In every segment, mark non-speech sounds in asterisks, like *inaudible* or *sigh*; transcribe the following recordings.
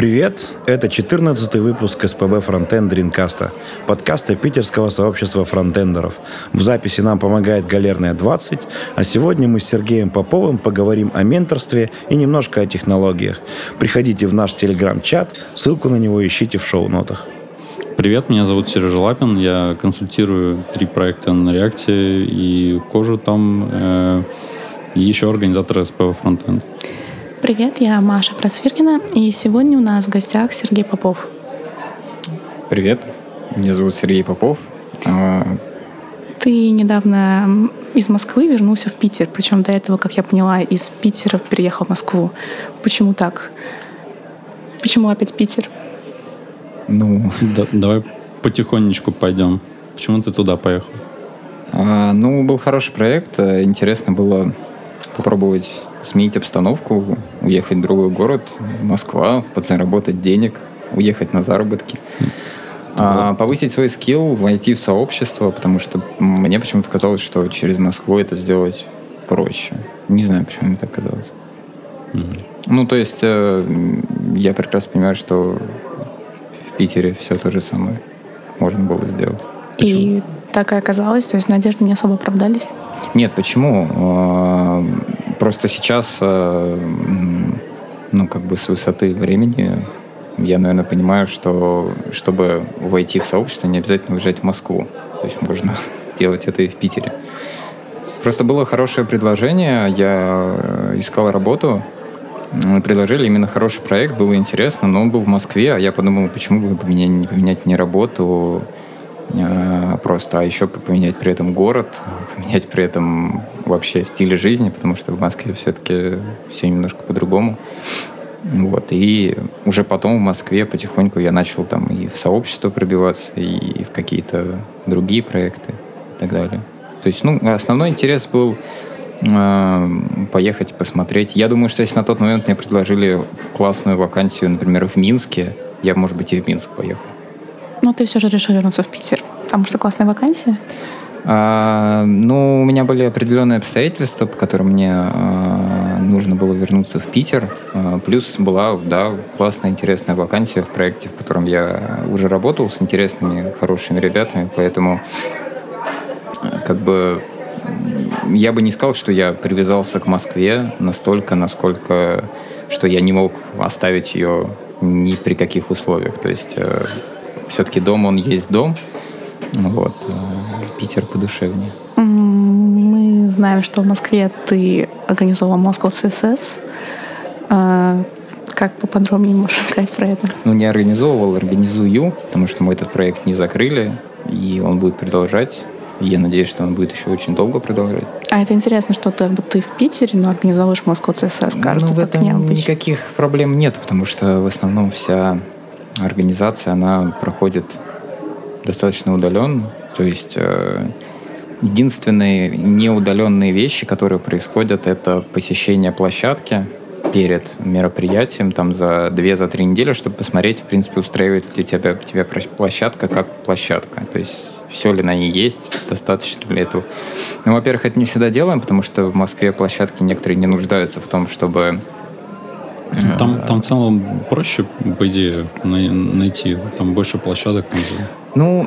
Привет! Это 14 выпуск СПБ Фронтенд Дринкаста, подкаста питерского сообщества фронтендеров. В записи нам помогает Галерная 20, а сегодня мы с Сергеем Поповым поговорим о менторстве и немножко о технологиях. Приходите в наш телеграм-чат, ссылку на него ищите в шоу-нотах. Привет, меня зовут Сережа Лапин, я консультирую три проекта на React и кожу там, э, и еще организатор СПБ Фронтенд. Привет, я Маша Просвиркина, и сегодня у нас в гостях Сергей Попов. Привет, меня зовут Сергей Попов. А, Ты недавно из Москвы вернулся в Питер, причем до этого, как я поняла, из Питера переехал в Москву. Почему так? Почему опять Питер? Ну, Да- давай потихонечку пойдем. Почему ты туда поехал? а, ну, был хороший проект. а, Интересно было попробовать сменить обстановку, уехать в другой город, Москва, подзаработать денег, уехать на заработки. А, повысить свой скилл, войти в сообщество, потому что мне почему-то казалось, что через Москву это сделать проще. Не знаю, почему мне так казалось. Ну, то есть, э, я прекрасно понимаю, что в Питере все то же самое можно было сделать. И так и оказалось, то есть надежды не особо оправдались. Нет, почему? Просто сейчас, м, ну, как бы с высоты времени, я, наверное, понимаю, что чтобы войти в сообщество, не обязательно уезжать в Москву. То есть можно *laughs* делать это и в Питере. Просто было хорошее предложение, я э, искал работу, предложили именно хороший проект, было интересно, но он был в Москве, а я подумал, почему бы поменять, не поменять не работу, просто, а еще поменять при этом город, поменять при этом вообще стиль жизни, потому что в Москве все-таки все немножко по-другому. Вот, и уже потом в Москве потихоньку я начал там и в сообщество пробиваться, и в какие-то другие проекты и так далее. То есть, ну, основной интерес был э, поехать посмотреть. Я думаю, что если на тот момент мне предложили классную вакансию, например, в Минске, я, может быть, и в Минск поехал. Но ты все же решил вернуться в Питер, потому что классная вакансия. А, ну, у меня были определенные обстоятельства, по которым мне а, нужно было вернуться в Питер. А, плюс была, да, классная, интересная вакансия в проекте, в котором я уже работал с интересными, хорошими ребятами, поэтому как бы я бы не сказал, что я привязался к Москве настолько, насколько, что я не мог оставить ее ни при каких условиях. То есть все-таки дом, он есть дом. Вот. а Питер подушевнее. Мы знаем, что в Москве ты организовал Moscow CSS. А, Как поподробнее можешь сказать про это? Ну, не организовывал, организую, потому что мы этот проект не закрыли, и он будет продолжать. Я надеюсь, что он будет еще очень долго продолжать. А это интересно, что ты, бы ты в Питере, но организовываешь Moscow CSS. Кажется, ну, в этом необычно. никаких проблем нет, потому что в основном вся организация, она проходит достаточно удаленно. То есть э, единственные неудаленные вещи, которые происходят, это посещение площадки перед мероприятием там за 2-3 недели, чтобы посмотреть, в принципе, устраивает ли тебя, тебя площадка как площадка. То есть все ли на ней есть, достаточно ли этого. Ну, во-первых, это не всегда делаем, потому что в Москве площадки некоторые не нуждаются в том, чтобы Там, там в целом проще, по идее, най- найти. Там больше площадок. Ну,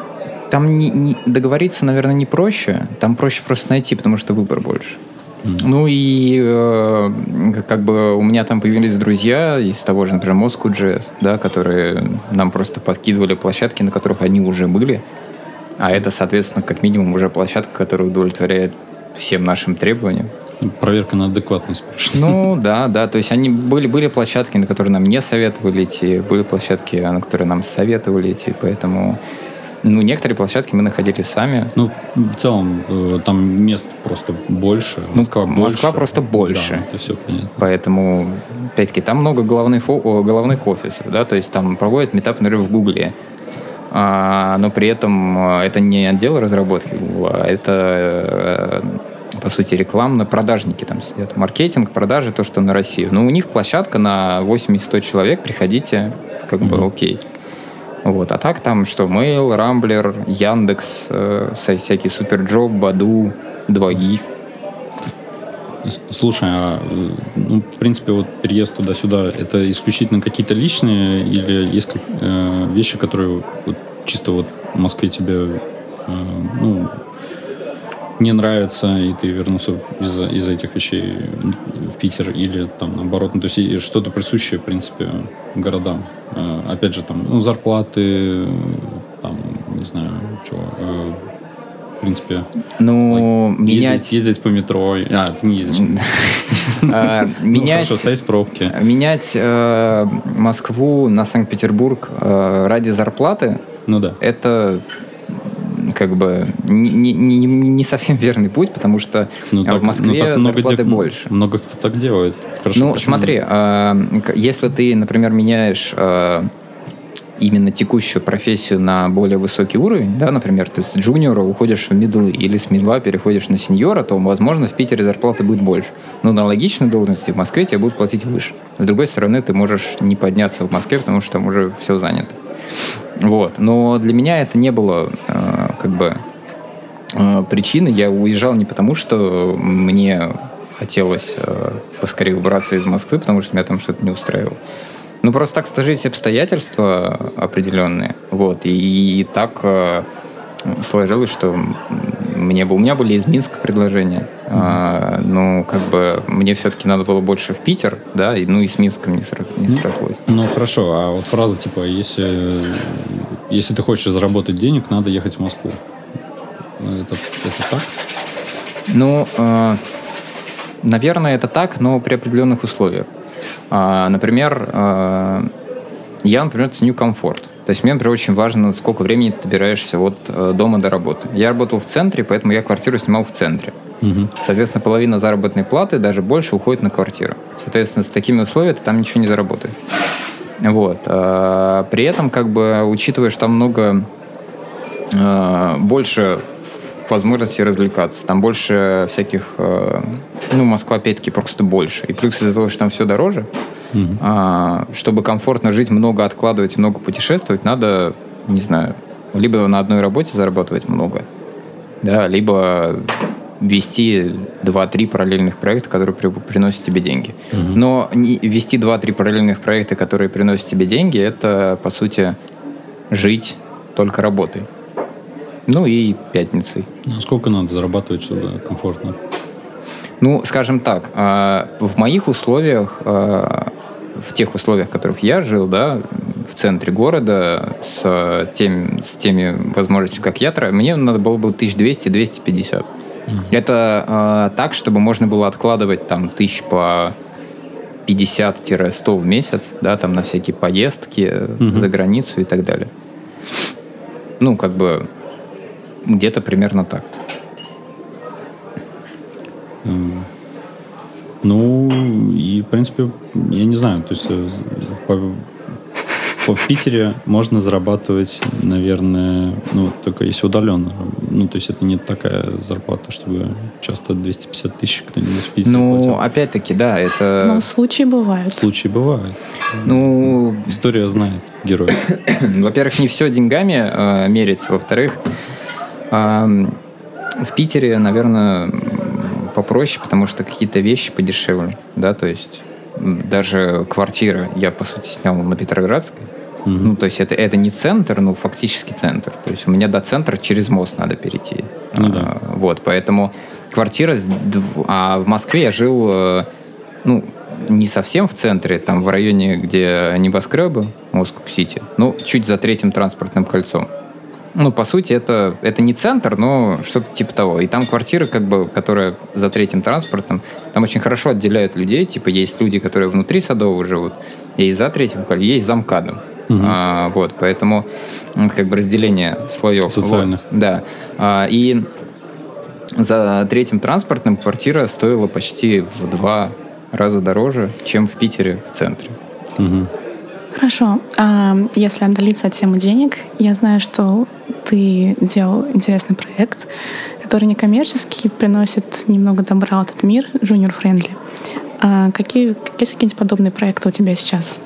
там не, не- договориться, наверное, не проще. Там проще просто найти, потому что выбор больше. Ну и э, как бы у меня там появились друзья из того же, например, Moscow.js, да, которые нам просто подкидывали площадки, на которых они уже были. А это, соответственно, как минимум уже площадка, которая удовлетворяет всем нашим требованиям. Проверка на адекватность прошла. Ну, *laughs* да, да. То есть они были, были площадки, на которые нам не советовали идти, были площадки, на которые нам советовали идти, поэтому ну, некоторые площадки мы находили сами. Ну, в целом, э, там мест просто больше. Москва больше. Ну, Москва просто больше. Да, это все понятно. Поэтому, опять-таки, там много головных, головных офисов, да, то есть там проводят метап, например, в Гугле. А, но при этом а, это не отдел разработки Гугла, а это, э, по сути, рекламно-продажники там сидят. Маркетинг, продажи, то, что на Россию. Но у них площадка на 80-100 человек, приходите, как бы Мгм. окей. Вот. А так там что, Mail, Рамблер, Яндекс, э, вся- всякие Суперджоб, Badoo, 2GIS. С- Слушай, а, ну, в принципе, вот переезд туда-сюда, это исключительно какие-то личные или есть как- э, вещи, которые вот чисто вот в Москве тебе э, ну, не нравятся, и ты вернулся из-за из этих вещей в Питер или там наоборот, ну, то есть что-то присущее, в принципе, городам. Э, опять же, там, ну, зарплаты, там, не знаю, чего, э, в принципе, Ну, ездить, менять... ездить по метро. А, ты не ездишь. а, *laughs* Ну, Менять... хорошо, стоять в пробке. Менять э, Москву на Санкт-Петербург э, ради зарплаты Ну да. это как бы не, не- не- совсем верный путь, потому что Ну, а так- в Москве ну, так много зарплаты где- больше. Много кто так делает. Хорошо, ну, почему смотри, э, если ты, например, меняешь э, именно текущую профессию на более высокий уровень, да, например, ты с джуниора уходишь в медлы или с медла переходишь на сеньора, то, возможно, в Питере зарплаты будет больше. Но на аналогичной должности в Москве тебе будут платить выше. С другой стороны, ты можешь не подняться в Москве, потому что там уже все занято. Вот. Но для меня это не было э, как бы э, причины. Я уезжал не потому, что мне хотелось э, поскорее убраться из Москвы, потому что меня там что-то не устраивало. Ну, просто так сложились обстоятельства определенные. Вот. И, и так э, сложилось, что мне, бы- у меня были из Минска предложения. А, ну, как бы мне все-таки надо было больше в Питер, да, и, ну и с Минском не, срос- не срослось. Ну хорошо, а вот фраза типа, если, если ты хочешь заработать денег, надо ехать в Москву. Это, это так? Ну, э, наверное, это так, но при определенных условиях. А, например, э, я, например, ценю комфорт. То есть мне, например, очень важно, сколько времени ты добираешься от э, дома до работы. Я работал в центре, поэтому я квартиру снимал в центре. Мгм. Соответственно, половина заработной платы, даже больше, уходит на квартиру. Соответственно, с такими условиями ты там ничего не заработаешь. Вот. А, При этом, как бы, учитывая, что там много э, больше возможностей развлекаться. Там больше всяких... э, ну, Москва, опять-таки, просто больше. И плюс из-за того, что там все дороже, Мгм. а, чтобы комфортно жить, много откладывать, много путешествовать, надо, не знаю, либо на одной работе зарабатывать много, да, либо вести 2-3 параллельных проекта, которые при- приносят тебе деньги. Но не- вести 2-3 параллельных проекта, которые приносят тебе деньги, это, по сути, жить только работой. Ну и пятницей. Ну, сколько надо зарабатывать, чтобы комфортно? Ну, скажем так, а, в моих условиях, а, в тех условиях, в которых я жил, да, в центре города, с, тем, с теми возможностями, как я, мне надо было бы 1200-250. Это а, так, чтобы можно было откладывать там тысяч по 50-100 в месяц, да, там на всякие поездки Мгм. за границу и так далее. Ну, как бы где-то примерно так. М. Ну, и, в принципе, я не знаю, то есть э, по, по- в Питере можно зарабатывать, наверное, ну, только если удаленно. Ну, то есть это не такая зарплата, чтобы часто 250 тысяч кто-нибудь в Питере Ну, платил. опять-таки, да, это... Но случаи бывают. Случаи бывают. Ну, История знает героя. *coughs* во-первых, не все деньгами э, мерится. Во-вторых, ам, в Питере, наверное, попроще, потому что какие-то вещи подешевле. Да, то есть даже квартира я, по сути, снял на Петроградской. Мгм. Ну, то есть это, это не центр, но фактически центр. То есть у меня до центра через мост надо перейти. Ну да. А, Вот, поэтому квартира... А в Москве я жил, э, ну, не совсем в центре, там в районе, где небоскребы, Москва-Сити, ну, чуть за третьим транспортным кольцом. Ну, по сути, это, это не центр, но что-то типа того. И там квартиры, как бы, которая за третьим транспортом, там очень хорошо отделяют людей. Типа, есть люди, которые внутри Садового живут, есть за третьим есть за МКАДом. Мгм. А, вот, поэтому м, как бы разделение слоев. Социальных. Вот, да. А, и за третьим транспортным квартира стоила почти в два раза дороже, чем в Питере в центре. Мгм. Хорошо. А если отдалиться от темы денег, я знаю, что ты делал интересный проект, который некоммерческий, приносит немного добра в этот мир, Junior Friendly. А какие, есть какие-нибудь подобные проекты у тебя сейчас?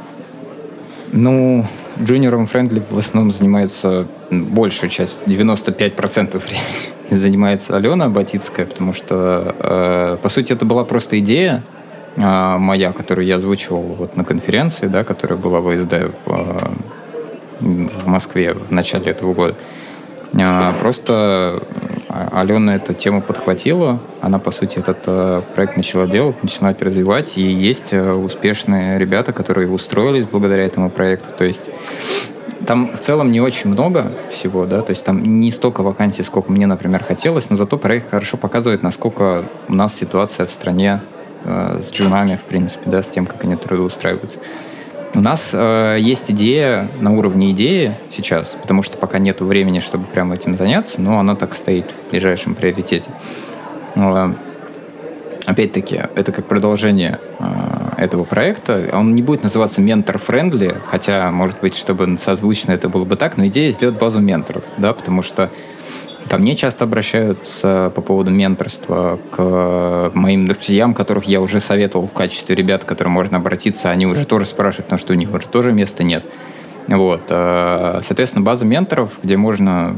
Ну, джуниором френдли в основном занимается большую часть, 95% времени *laughs* занимается Алена Батицкая, потому что, э, по сути, это была просто идея моя, которую я озвучивал вот на конференции, да, которая была в ВСД в, э, в Москве в начале этого года. Э, просто Алена эту тему подхватила, она, по сути, этот проект начала делать, начинать развивать, и есть успешные ребята, которые устроились благодаря этому проекту. То есть там в целом не очень много всего, да, то есть там не столько вакансий, сколько мне, например, хотелось, но зато проект хорошо показывает, насколько у нас ситуация в стране э, с джунами, в принципе, да, с тем, как они трудоустраиваются. У нас э, есть идея на уровне идеи сейчас, потому что пока нет времени, чтобы прямо этим заняться, но она так стоит в ближайшем приоритете. Э, опять-таки, это как продолжение э, этого проекта. Он не будет называться ментор-френдли, хотя, может быть, чтобы созвучно это было бы так, но идея сделать базу менторов, да, потому что Ко мне часто обращаются по поводу менторства к моим друзьям, которых я уже советовал в качестве ребят, к которым можно обратиться. Они уже тоже спрашивают, потому что у них уже тоже места нет. Вот. Э, соответственно, база менторов, где можно...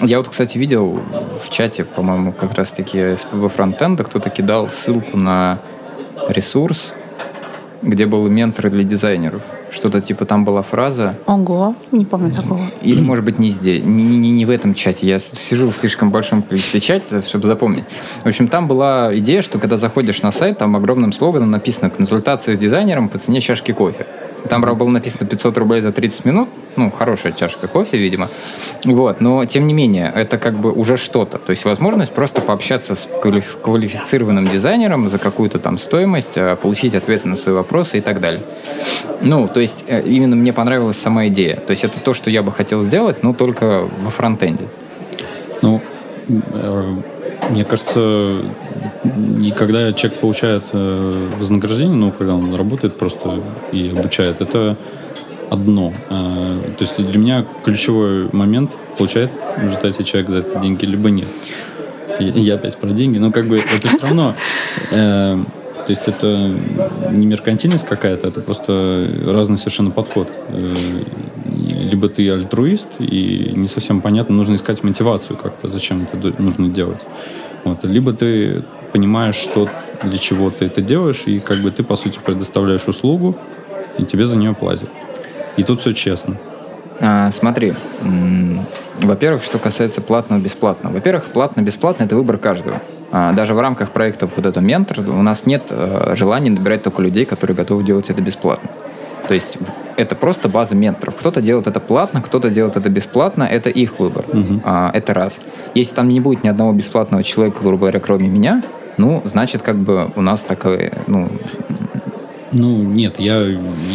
Я вот, кстати, видел в чате, по-моему, как раз-таки СПБ фронтенда кто-то кидал ссылку на ресурс, где были менторы для дизайнеров. Что-то типа там была фраза. Ого, не помню такого. Или, может быть, не здесь, не, не, не в этом чате. Я сижу в слишком большом количестве чате, чтобы запомнить. В общем, там была идея, что когда заходишь на сайт, там огромным слоганом написано «Консультация с дизайнером по цене чашки кофе». Там было написано 500 рублей за 30 минут. Ну, хорошая чашка кофе, видимо. Вот. Но, тем не менее, это как бы уже что-то. То есть возможность просто пообщаться с квалифицированным дизайнером за какую-то там стоимость, а, получить ответы на свои вопросы и так далее. Ну, то есть э, именно мне понравилась сама идея. То есть это то, что я бы хотел сделать, но только во фронтенде. Ну, э, мне кажется, и когда человек получает э, вознаграждение, ну, когда он работает просто и обучает, это одно. Э, то есть для меня ключевой момент, получает в результате человек за это деньги, либо нет. Я опять про деньги, но как бы это все равно... Э, то есть это не меркантильность какая-то, это просто разный совершенно подход. Либо ты альтруист, и не совсем понятно, нужно искать мотивацию как-то, зачем это нужно делать. Вот. Либо ты понимаешь, что для чего ты это делаешь, и как бы ты, по сути, предоставляешь услугу, и тебе за нее платят. И тут все честно. А, смотри, во-первых, что касается платного-бесплатного. Во-первых, платно-бесплатно – это выбор каждого. А, даже в рамках проектов вот это ментор у нас нет э, желания набирать только людей, которые готовы делать это бесплатно. То есть это просто база менторов. Кто-то делает это платно, кто-то делает это бесплатно, это их выбор. Угу. А, это раз. Если там не будет ни одного бесплатного человека, грубо говоря, кроме меня, ну, значит, как бы у нас такое, ну... Ну, нет, я,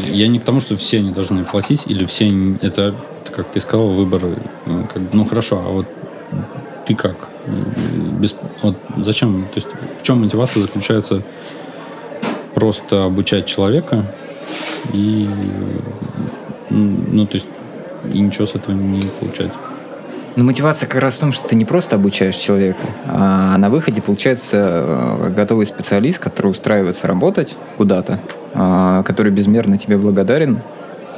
я не к тому, что все они должны платить, или все, это, как ты сказал, выбор, э, как, ну, хорошо, а вот ты как? Без, вот зачем? То есть в чем мотивация заключается просто обучать человека и ну, то есть и ничего с этого не получать. Но мотивация как раз в том, что ты не просто обучаешь человека, а на выходе получается э, готовый специалист, который устраивается работать куда-то, а, который безмерно тебе благодарен,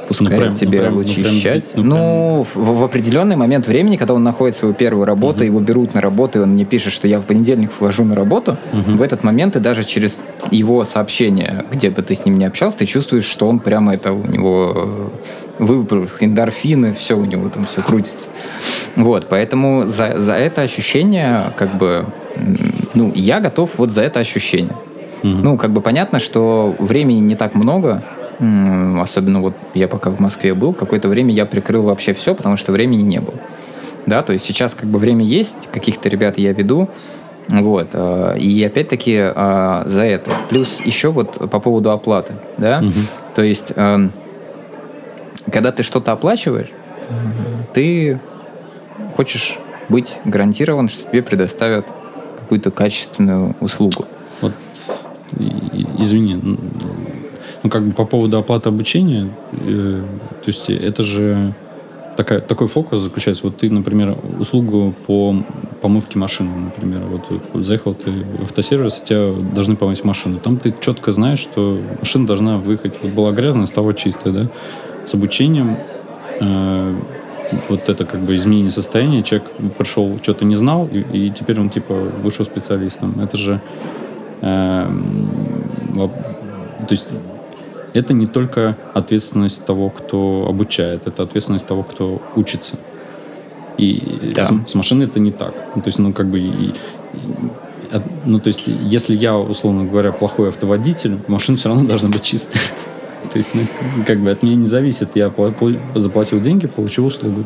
пускает ну, прям, тебе ну, прям, вычищать. Ну, прям, ну, ну в, в определенный момент времени, когда он находит свою первую работу, угу. его берут на работу, и он мне пишет, что я в понедельник вхожу на работу, угу. в этот момент и даже через его сообщение, где бы ты с ним не общался, ты чувствуешь, что он прямо это у него э, выброс, эндорфины, все у него там все крутится. Вот, поэтому за, за это ощущение, как бы, ну, я готов вот за это ощущение. Угу. Ну, как бы понятно, что времени не так много, Особенно вот я пока в Москве был, какое-то время я прикрыл вообще все, потому что времени не было. Да, то есть сейчас как бы время есть, каких-то ребят я веду, вот. Э, и опять-таки э, за это. Плюс еще вот по поводу оплаты, да, угу. то есть эм, когда ты что-то оплачиваешь, ты хочешь быть гарантирован, что тебе предоставят какую-то качественную услугу. Вот, извини, ну, как бы по поводу оплаты обучения, э, то есть это же такая, такой фокус заключается. Вот ты, например, услугу по помывке машины, например, вот, вот заехал ты в автосервис, тебя должны помыть машину. Там ты четко знаешь, что машина должна выехать. Вот была грязная, стала чистая, да? С обучением э, вот это как бы изменение состояния. Человек пришел, что-то не знал, и, и теперь он типа вышел специалистом. Это же э, то есть это не только ответственность того, кто обучает, это ответственность того, кто учится. И да. с, с машиной это не так. Ну, то есть, ну, как бы, и, и, ну, то есть, если я, условно говоря, плохой автоводитель, машина все равно должна быть чистой. *laughs* То есть, ну, как бы от меня не зависит. Я заплатил деньги, получил услугу.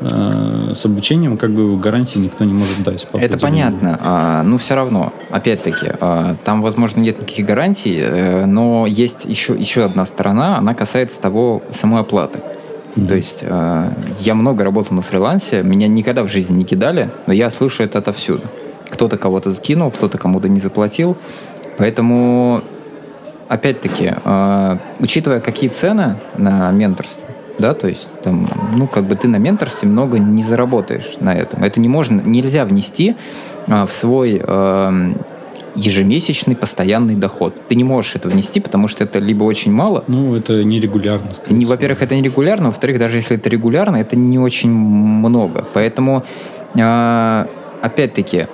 А, с обучением как бы гарантии никто не может дать. Это понятно. А, ну, все равно, опять-таки, а, там, возможно, нет никаких гарантий, э, но есть еще, еще одна сторона, она касается того самой оплаты. Mm-hmm. То есть э, я много работал на фрилансе, меня никогда в жизни не кидали, но я слышу это отовсюду. Кто-то кого-то закинул, кто-то кому-то не заплатил. Поэтому, опять-таки, э, учитывая, какие цены на менторство, да, то есть там, ну, как бы ты на менторстве много не заработаешь на этом. Это не можно, нельзя внести э, в свой э, ежемесячный постоянный доход. Ты не можешь это внести, потому что это либо очень мало. Ну, это нерегулярно. Не, во-первых, это нерегулярно, во-вторых, даже если это регулярно, это не очень много. Поэтому, э, опять-таки, э,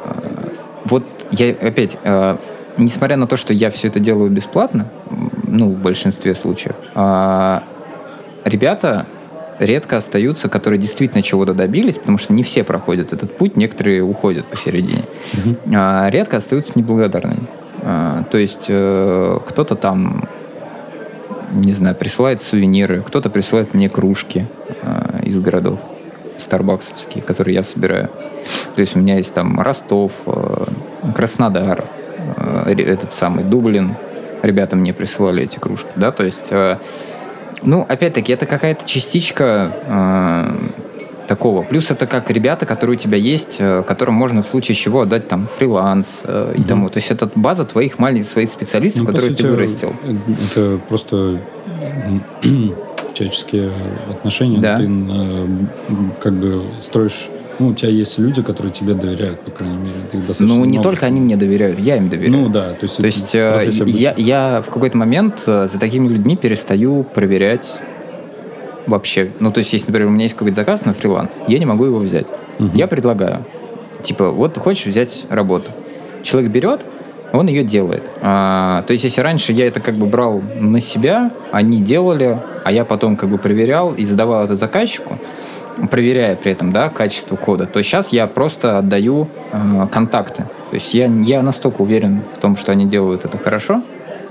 вот я опять, э, несмотря на то, что я все это делаю бесплатно, ну, в большинстве случаев, э, ребята редко остаются, которые действительно чего-то добились, потому что не все проходят этот путь, некоторые уходят посередине. Угу. А редко остаются неблагодарными. А, то есть э, кто-то там, не знаю, присылает сувениры, кто-то присылает мне кружки э, из городов старбаксовские, которые я собираю. То есть у меня есть там Ростов, э, Краснодар, э, этот самый Дублин. Ребята мне присылали эти кружки, да, то есть э, ну, опять-таки, это какая-то частичка э, такого. Плюс это как ребята, которые у тебя есть, э, которым можно в случае чего отдать там фриланс э, и тому. То есть это база твоих маленьких своих специалистов, ну, которые сути, ты вырастил. Это просто *clears throat* человеческие отношения. Да. Ты э, как бы строишь ну, у тебя есть люди, которые тебе доверяют, по крайней мере. Ты ну, не только они мне доверяют, я им доверяю. Ну, да. То есть, то есть э, я, я в какой-то момент э, за такими людьми перестаю проверять вообще. Ну, то есть, если, например, у меня есть какой-то заказ на фриланс, я не могу его взять. Угу. Я предлагаю. Типа, вот хочешь взять работу. Человек берет, он ее делает. А, то есть, если раньше я это как бы брал на себя, они делали, а я потом как бы проверял и задавал это заказчику, проверяя при этом да, качество кода, то сейчас я просто отдаю э, контакты. То есть я, я настолько уверен в том, что они делают это хорошо,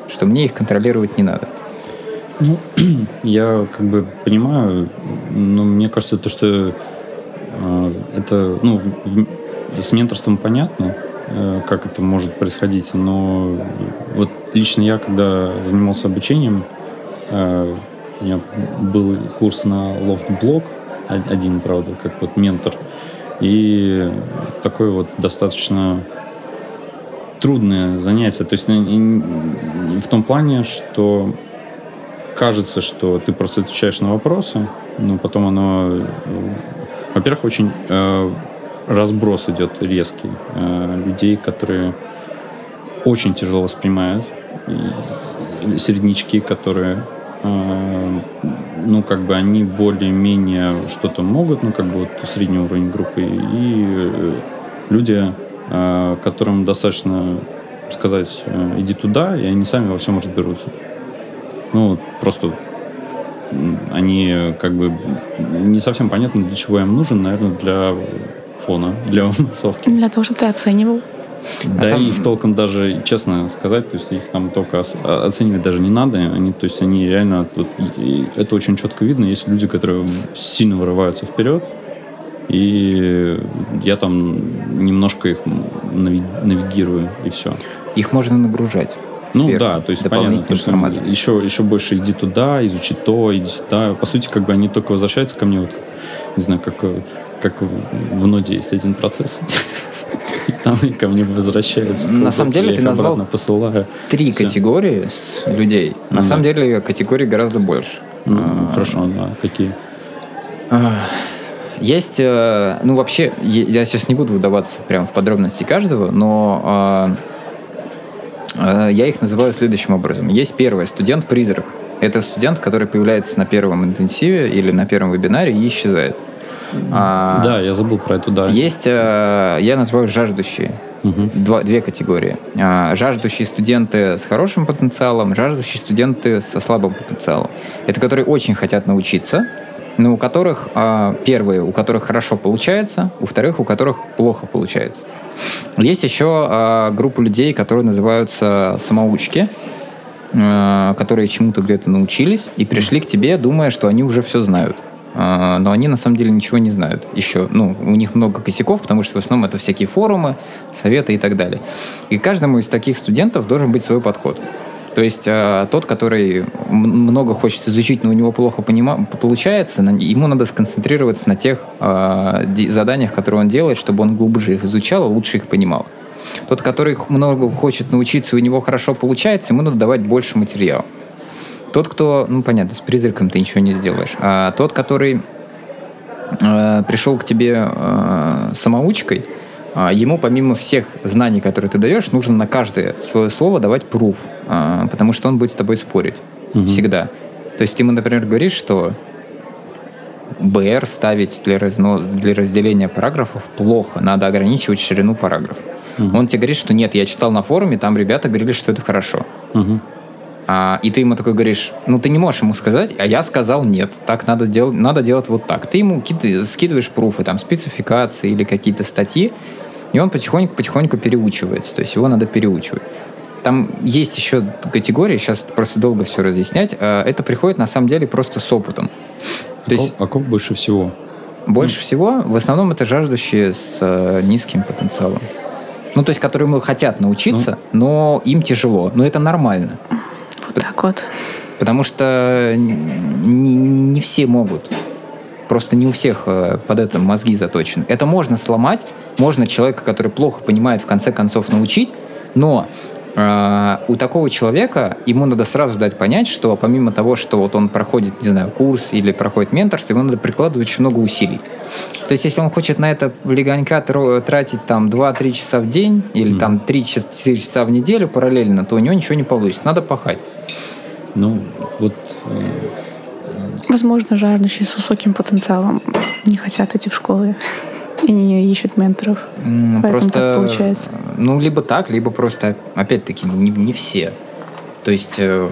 что мне их контролировать не надо. Ну, *clears throat* я как бы понимаю, но мне кажется, то, что э, это, ну, в, в, с менторством понятно, э, как это может происходить, но вот лично я, когда занимался обучением, э, у меня был курс на лофт-блог, один, правда, как вот ментор. И такое вот достаточно трудное занятие. То есть в том плане, что кажется, что ты просто отвечаешь на вопросы, но потом оно, во-первых, очень э, разброс идет резкий э, людей, которые очень тяжело воспринимают, середнячки, которые э, ну, как бы они более-менее что-то могут, ну, как бы вот средний уровень группы, и э, люди, э, которым достаточно сказать, э, иди туда, и они сами во всем разберутся. Ну, просто они как бы не совсем понятно, для чего им нужен, наверное, для фона, для *laughs* массовки. Для того, чтобы ты оценивал. Да, сам... их толком даже, честно сказать, то есть их там только а, оценивать даже не надо. Они, то есть они реально, вот, это очень четко видно. Есть люди, которые сильно вырываются вперед, и я там немножко их навигирую, и все. Их можно нагружать. Ну да, то есть понятно, то, что еще, еще больше иди туда, изучи то, иди сюда. По сути, как бы они только возвращаются ко мне, вот, не знаю, как, как в ноде есть один процесс. *laughs* *laughs* Там ко мне возвращаются. На самом деле ты назвал посылаю. три Все. категории людей. На mm самом деле категорий гораздо больше. Mm, а, хорошо, да. Какие? А, есть, э, ну вообще, я сейчас не буду выдаваться прямо в подробности каждого, но а, а, я их называю следующим образом. Есть первый студент-призрак. Это студент, который появляется на первом интенсиве или на первом вебинаре и исчезает. А, да, я забыл про это, да. Есть, э, я называю жаждущие. Угу. Два, две категории. А, жаждущие студенты с хорошим потенциалом, жаждущие студенты со слабым потенциалом. Это которые очень хотят научиться, но у которых а, первые, у которых хорошо получается, у вторых, у которых плохо получается. Есть еще а, группа людей, которые называются самоучки, которые чему-то где-то научились и пришли к тебе, думая, что они уже все знают. А, но они на самом деле ничего не знают еще. Ну, у них много косяков, потому что в основном это всякие форумы, советы и так далее. И каждому из таких студентов должен быть свой подход. То есть э, тот, который много хочет изучить, но у него плохо понима- получается, ему надо сконцентрироваться на тех э, заданиях, которые он делает, чтобы он глубже их изучал, лучше их понимал. Тот, который много хочет научиться, у него хорошо получается, ему надо давать больше материала. Тот, кто, ну понятно, с призраком ты ничего не сделаешь. А тот, который э, пришел к тебе э, самоучкой, э, ему помимо всех знаний, которые ты даешь, нужно на каждое свое слово давать пруф, э, потому что он будет с тобой спорить угу. всегда. То есть ты ему, например, говоришь, что БР ставить для, разно... для разделения параграфов плохо, надо ограничивать ширину параграфа. Угу. Он тебе говорит, что нет, я читал на форуме, там ребята говорили, что это хорошо. Угу. А, и ты ему такой говоришь, ну ты не можешь ему сказать, а я сказал нет, так надо делать, надо делать вот так. Ты ему скидываешь пруфы, там, спецификации или какие-то статьи, и он потихоньку-потихоньку переучивается, то есть его надо переучивать. Там есть еще категория, сейчас просто долго все разъяснять, а, это приходит на самом деле просто с опытом. То а есть, а кого больше всего? Больше mm. всего, в основном это жаждущие с э, низким потенциалом. Ну, то есть, которые хотят научиться, ну. но им тяжело. Но это нормально. Вот так вот. Потому что не, не все могут. Просто не у всех э, под это мозги заточены. Это можно сломать, можно человека, который плохо понимает, в конце концов научить, но у такого человека ему надо сразу дать понять, что помимо того, что вот он проходит, не знаю, курс или проходит менторство, ему надо прикладывать очень много усилий. То есть, если он хочет на это легонько тратить там 2-3 часа в день или mm. там 3-4 часа в неделю параллельно, то у него ничего не получится. Надо пахать. Ну, вот... Э, Возможно, жаждущие с высоким потенциалом не хотят идти в школы и не ищут менторов. Ну, просто, так получается. Ну, либо так, либо просто, опять-таки, не, не все. То есть, э,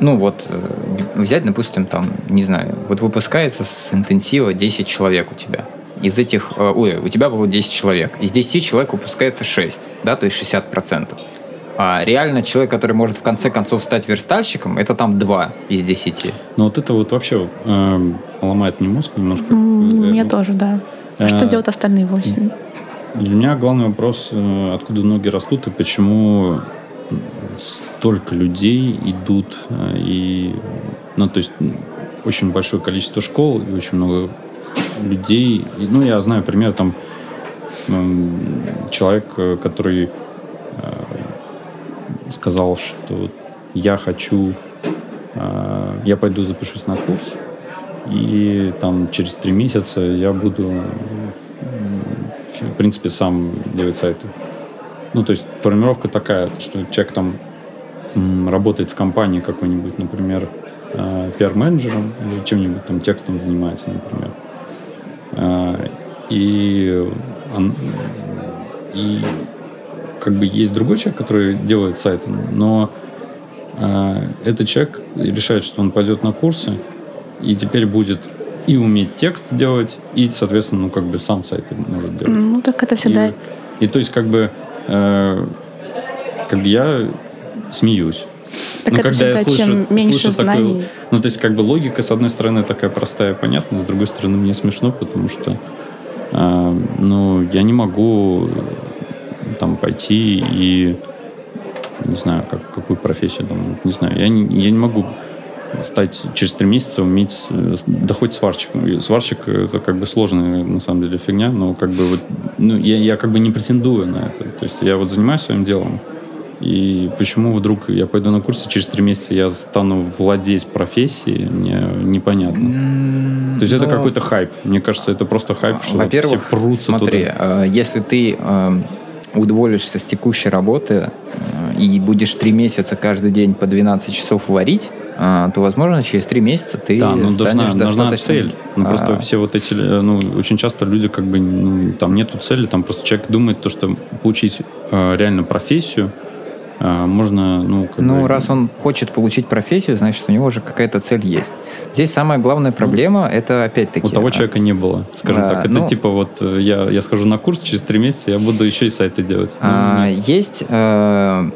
ну вот, э, взять, допустим, там, не знаю, вот выпускается с интенсива 10 человек у тебя. Из этих, ой, у тебя было 10 человек. Из 10 человек выпускается 6, да, то есть 60%. А реально человек, который может в конце концов стать верстальщиком, это там два из десяти. Ну вот это вот вообще э, ломает мне мозг немножко. Мне тоже, да. А что делают остальные восемь? Для меня главный вопрос, э, откуда ноги растут и почему столько людей идут э, и, ну, то есть очень большое количество школ и очень много людей. Ну, я знаю пример, там человек, э, который сказал, что я хочу, э, я пойду запишусь на курс, и там через три месяца я буду, в принципе, сам делать сайты. Ну, то есть формировка такая, что человек там работает в компании какой-нибудь, например, э, пиар-менеджером или чем-нибудь там текстом занимается, например. Э, и, и как бы есть другой человек, который делает сайт, но э, этот человек решает, что он пойдет на курсы и теперь будет и уметь текст делать, и, соответственно, ну, как бы сам сайт может делать. Ну, так это всегда... И, и то есть, как бы, э, как бы я смеюсь. Так но это когда всегда, я слышу, чем меньше слышу знаний... Такую, ну, то есть, как бы логика, с одной стороны, такая простая и понятная, с другой стороны, мне смешно, потому что, э, ну, я не могу там пойти и не знаю, как, какую профессию там, не знаю, я не, я не могу стать через три месяца уметь да хоть сварщиком. Сварщик это как бы сложная на самом деле фигня, но как бы вот, ну, я, я как бы не претендую на это. То есть я вот занимаюсь своим делом, и почему вдруг я пойду на курсы, через три месяца я стану владеть профессией, мне непонятно. То есть но... это какой-то хайп. Мне кажется, это просто хайп, что Во-первых, все прутся смотри, туда. Э, если ты э, удоволишься с текущей работы, и будешь три месяца каждый день по 12 часов варить, а, то, возможно, через три месяца ты да, но станешь должна, достаточно... нужна цель. Ну, а, просто все вот эти, ну, очень часто люди как бы, ну, там нету цели, там просто человек думает то, что получить э, реально профессию, э, можно, ну, как Ну, бы... раз он хочет получить профессию, значит, у него уже какая-то цель есть. Здесь самая главная проблема — это, опять-таки... У того а, человека не было, скажем Да, так. Это ну- типа вот э, я, я схожу на курс, через три месяца я буду еще и сайты делать. Ну, А, нет. есть э,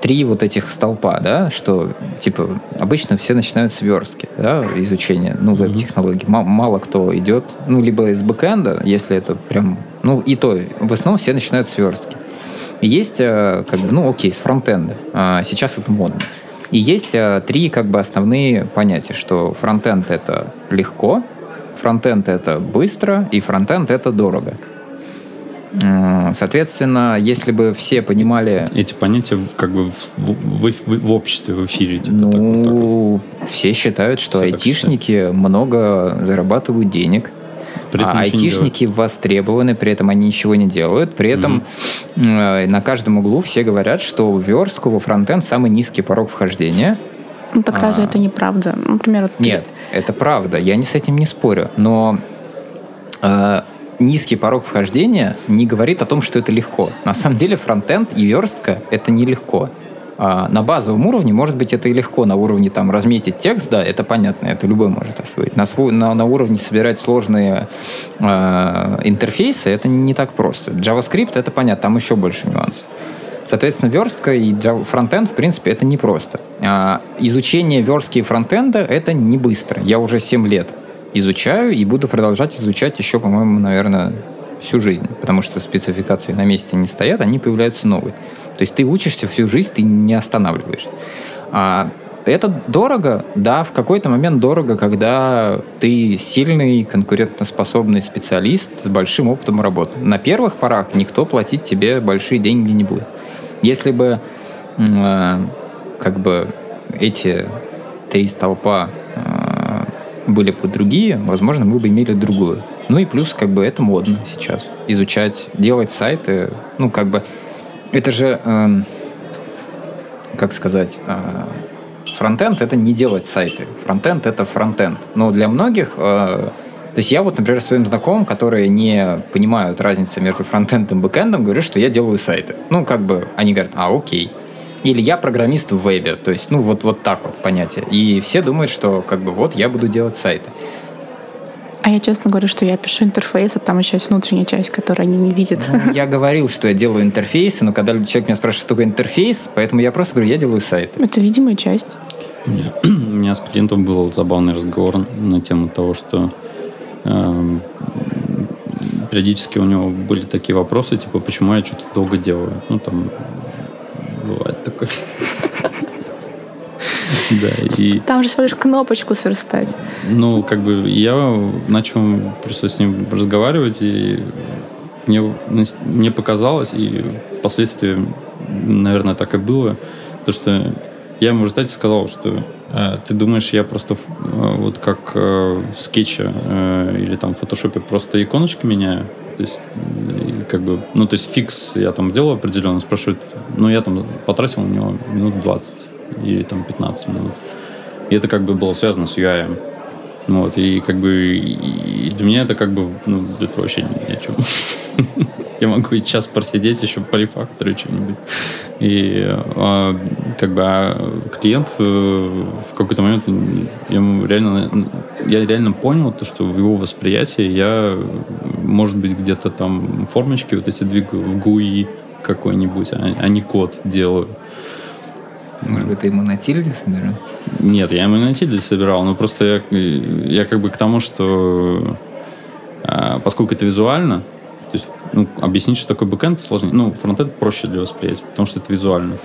три вот этих столпа, да, что, типа, обычно все начинают с верстки, да, изучения, ну, веб-технологий. Ма- мало кто идет, ну, либо из бэкэнда, если это прям, ну, и то, в основном все начинают с верстки. И есть, э, как бы, ну, окей, с фронтенда. А, сейчас это модно. И есть э, три, как бы, основные понятия, что фронтенд — это легко, фронтенд — это быстро, и фронтенд — это дорого. М, Соответственно, если бы все понимали, Эти понятия как бы в, в- в- в обществе, в эфире. Типа, так- так вот. ну, все считают, что Все так айтишники много зарабатывают денег, При этом а ничего не айтишники востребованы, при этом они ничего не делают. При этом э, на каждом углу все говорят, что в верстку, во фронтенд самый низкий порог вхождения. Ну так разве это неправда? Например, вот Нет, это правда, я не с этим не спорю, но э, низкий порог вхождения не говорит о том, что это легко. На самом деле фронтенд и верстка — это нелегко. А на базовом уровне, может быть, это и легко. На уровне там разметить текст, да, это понятно, это любой может освоить. На, свой, на, на уровне собирать сложные э, интерфейсы это не так просто. JavaScript это понятно, там еще больше нюансов. Соответственно, верстка и фронтенд, в принципе, это непросто. А, изучение верстки и фронтенда — это не быстро. Я уже 7 лет изучаю и буду продолжать изучать еще, по-моему, наверное, всю жизнь. Потому что спецификации на месте не стоят, они появляются новые. То есть ты учишься всю жизнь, ты не останавливаешься. А, это дорого, да, в какой-то момент дорого, когда ты сильный, конкурентоспособный специалист с большим опытом работы. На первых порах никто платить тебе большие деньги не будет. Если бы э, как бы эти три столпа э, были бы другие, возможно, мы бы имели другую. Ну и плюс, как бы, это модно сейчас. Изучать, делать сайты, ну, как бы, это же, эм, как сказать, э, фронтенд — это не делать сайты. Фронтенд — это фронтенд. Но для многих... э, то есть я вот, например, своим знакомым, которые не понимают разницы между фронтендом и бэкэндом, говорю, что я делаю сайты. Ну, как бы, они говорят, а, окей. Или я программист в вебе. То есть, ну, вот, вот так вот понятие. И все думают, что, как бы, вот, я буду делать сайты. А я честно говорю, что я пишу интерфейс, а там еще есть внутренняя часть, которую они не видят. Ну, я *laughs* говорил, что я делаю интерфейсы, но когда человек меня спрашивает, что такое интерфейс, поэтому я просто говорю, я делаю сайты. Это видимая часть. У меня, *clears throat* у меня с клиентом был забавный разговор на тему того, что эм, периодически у него были такие вопросы, типа, почему я что-то долго делаю. Ну, там бывает такое. *laughs* Да, и Там же всего лишь кнопочку сверстать. ну, как бы я начал просто с ним разговаривать, и мне, мне показалось, и впоследствии, наверное, так и было, то, что я ему в результате сказал, что э, ты думаешь, я просто э, вот как э, в скетче э, или там в фотошопе просто иконочки меняю, то есть как бы, ну, то есть фикс я там делал определенно, спрашивают, ну, я там потратил на него минут 20 или там 15 минут. И это как бы было связано с UI. Вот, и как бы и для меня это как бы, ну, это вообще ни о чем. *laughs* Я могу и час просидеть еще по рефактору что-нибудь. И а, как бы а клиент в какой-то момент я ему реально, я реально понял то, что в его восприятии я, может быть, где-то там формочки вот эти двигаю в GUI какой-нибудь, а, а не код делаю. Может быть, ты ему на тильде собирал? Нет, я ему на тильде собирал, но просто я, я как бы к тому, что а, поскольку это визуально, то есть, ну, объяснить, что такое бэкэнд сложнее. Ну, фронтенд проще для восприятия, потому что это визуально.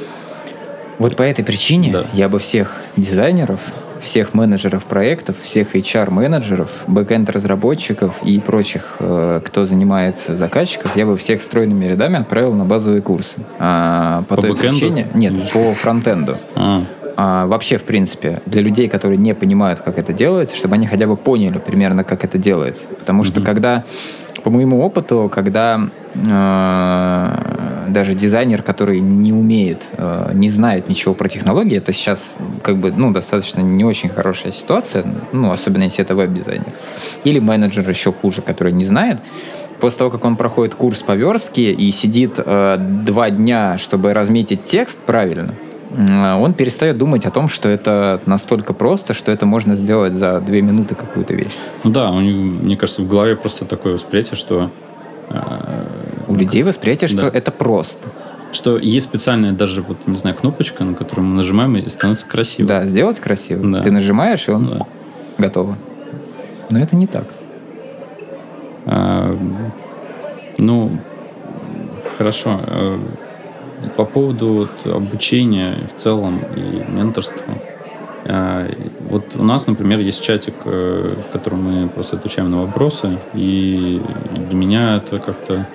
Вот по этой причине Да. я бы всех дизайнеров, всех менеджеров проектов, всех HR-менеджеров, бэкэнд-разработчиков и прочих, э, кто занимается заказчиков, я бы всех стройными рядами отправил на базовые курсы. А, по, По той бэкэнду? причине... Нет, Или- по фронтенду. А, А, вообще, в принципе, для людей, которые не понимают, как это делается, чтобы они хотя бы поняли примерно, как это делается. Потому что когда, по моему опыту, когда э, даже дизайнер, который не умеет, э, не знает ничего про технологии, это сейчас как бы, ну, достаточно не очень хорошая ситуация, ну, особенно если это веб-дизайнер. Или менеджер еще хуже, который не знает. После того, как он проходит курс по верстке и сидит э, два дня, чтобы разметить текст правильно, он перестает думать о том, что это настолько просто, что это можно сделать за две минуты какую-то вещь. Ну да, у них, мне кажется, в голове просто такое восприятие, что у людей восприятие, что да. это просто. Что есть специальная даже, вот, не знаю, кнопочка, на которую мы нажимаем, и становится красиво. Да, сделать красиво. Да. Ты нажимаешь, и он да. готово. Но это не так. А, ну, хорошо. По поводу вот, обучения в целом и менторства. А, вот у нас, например, есть чатик, э, в котором мы просто отвечаем на вопросы, и для меня это как-то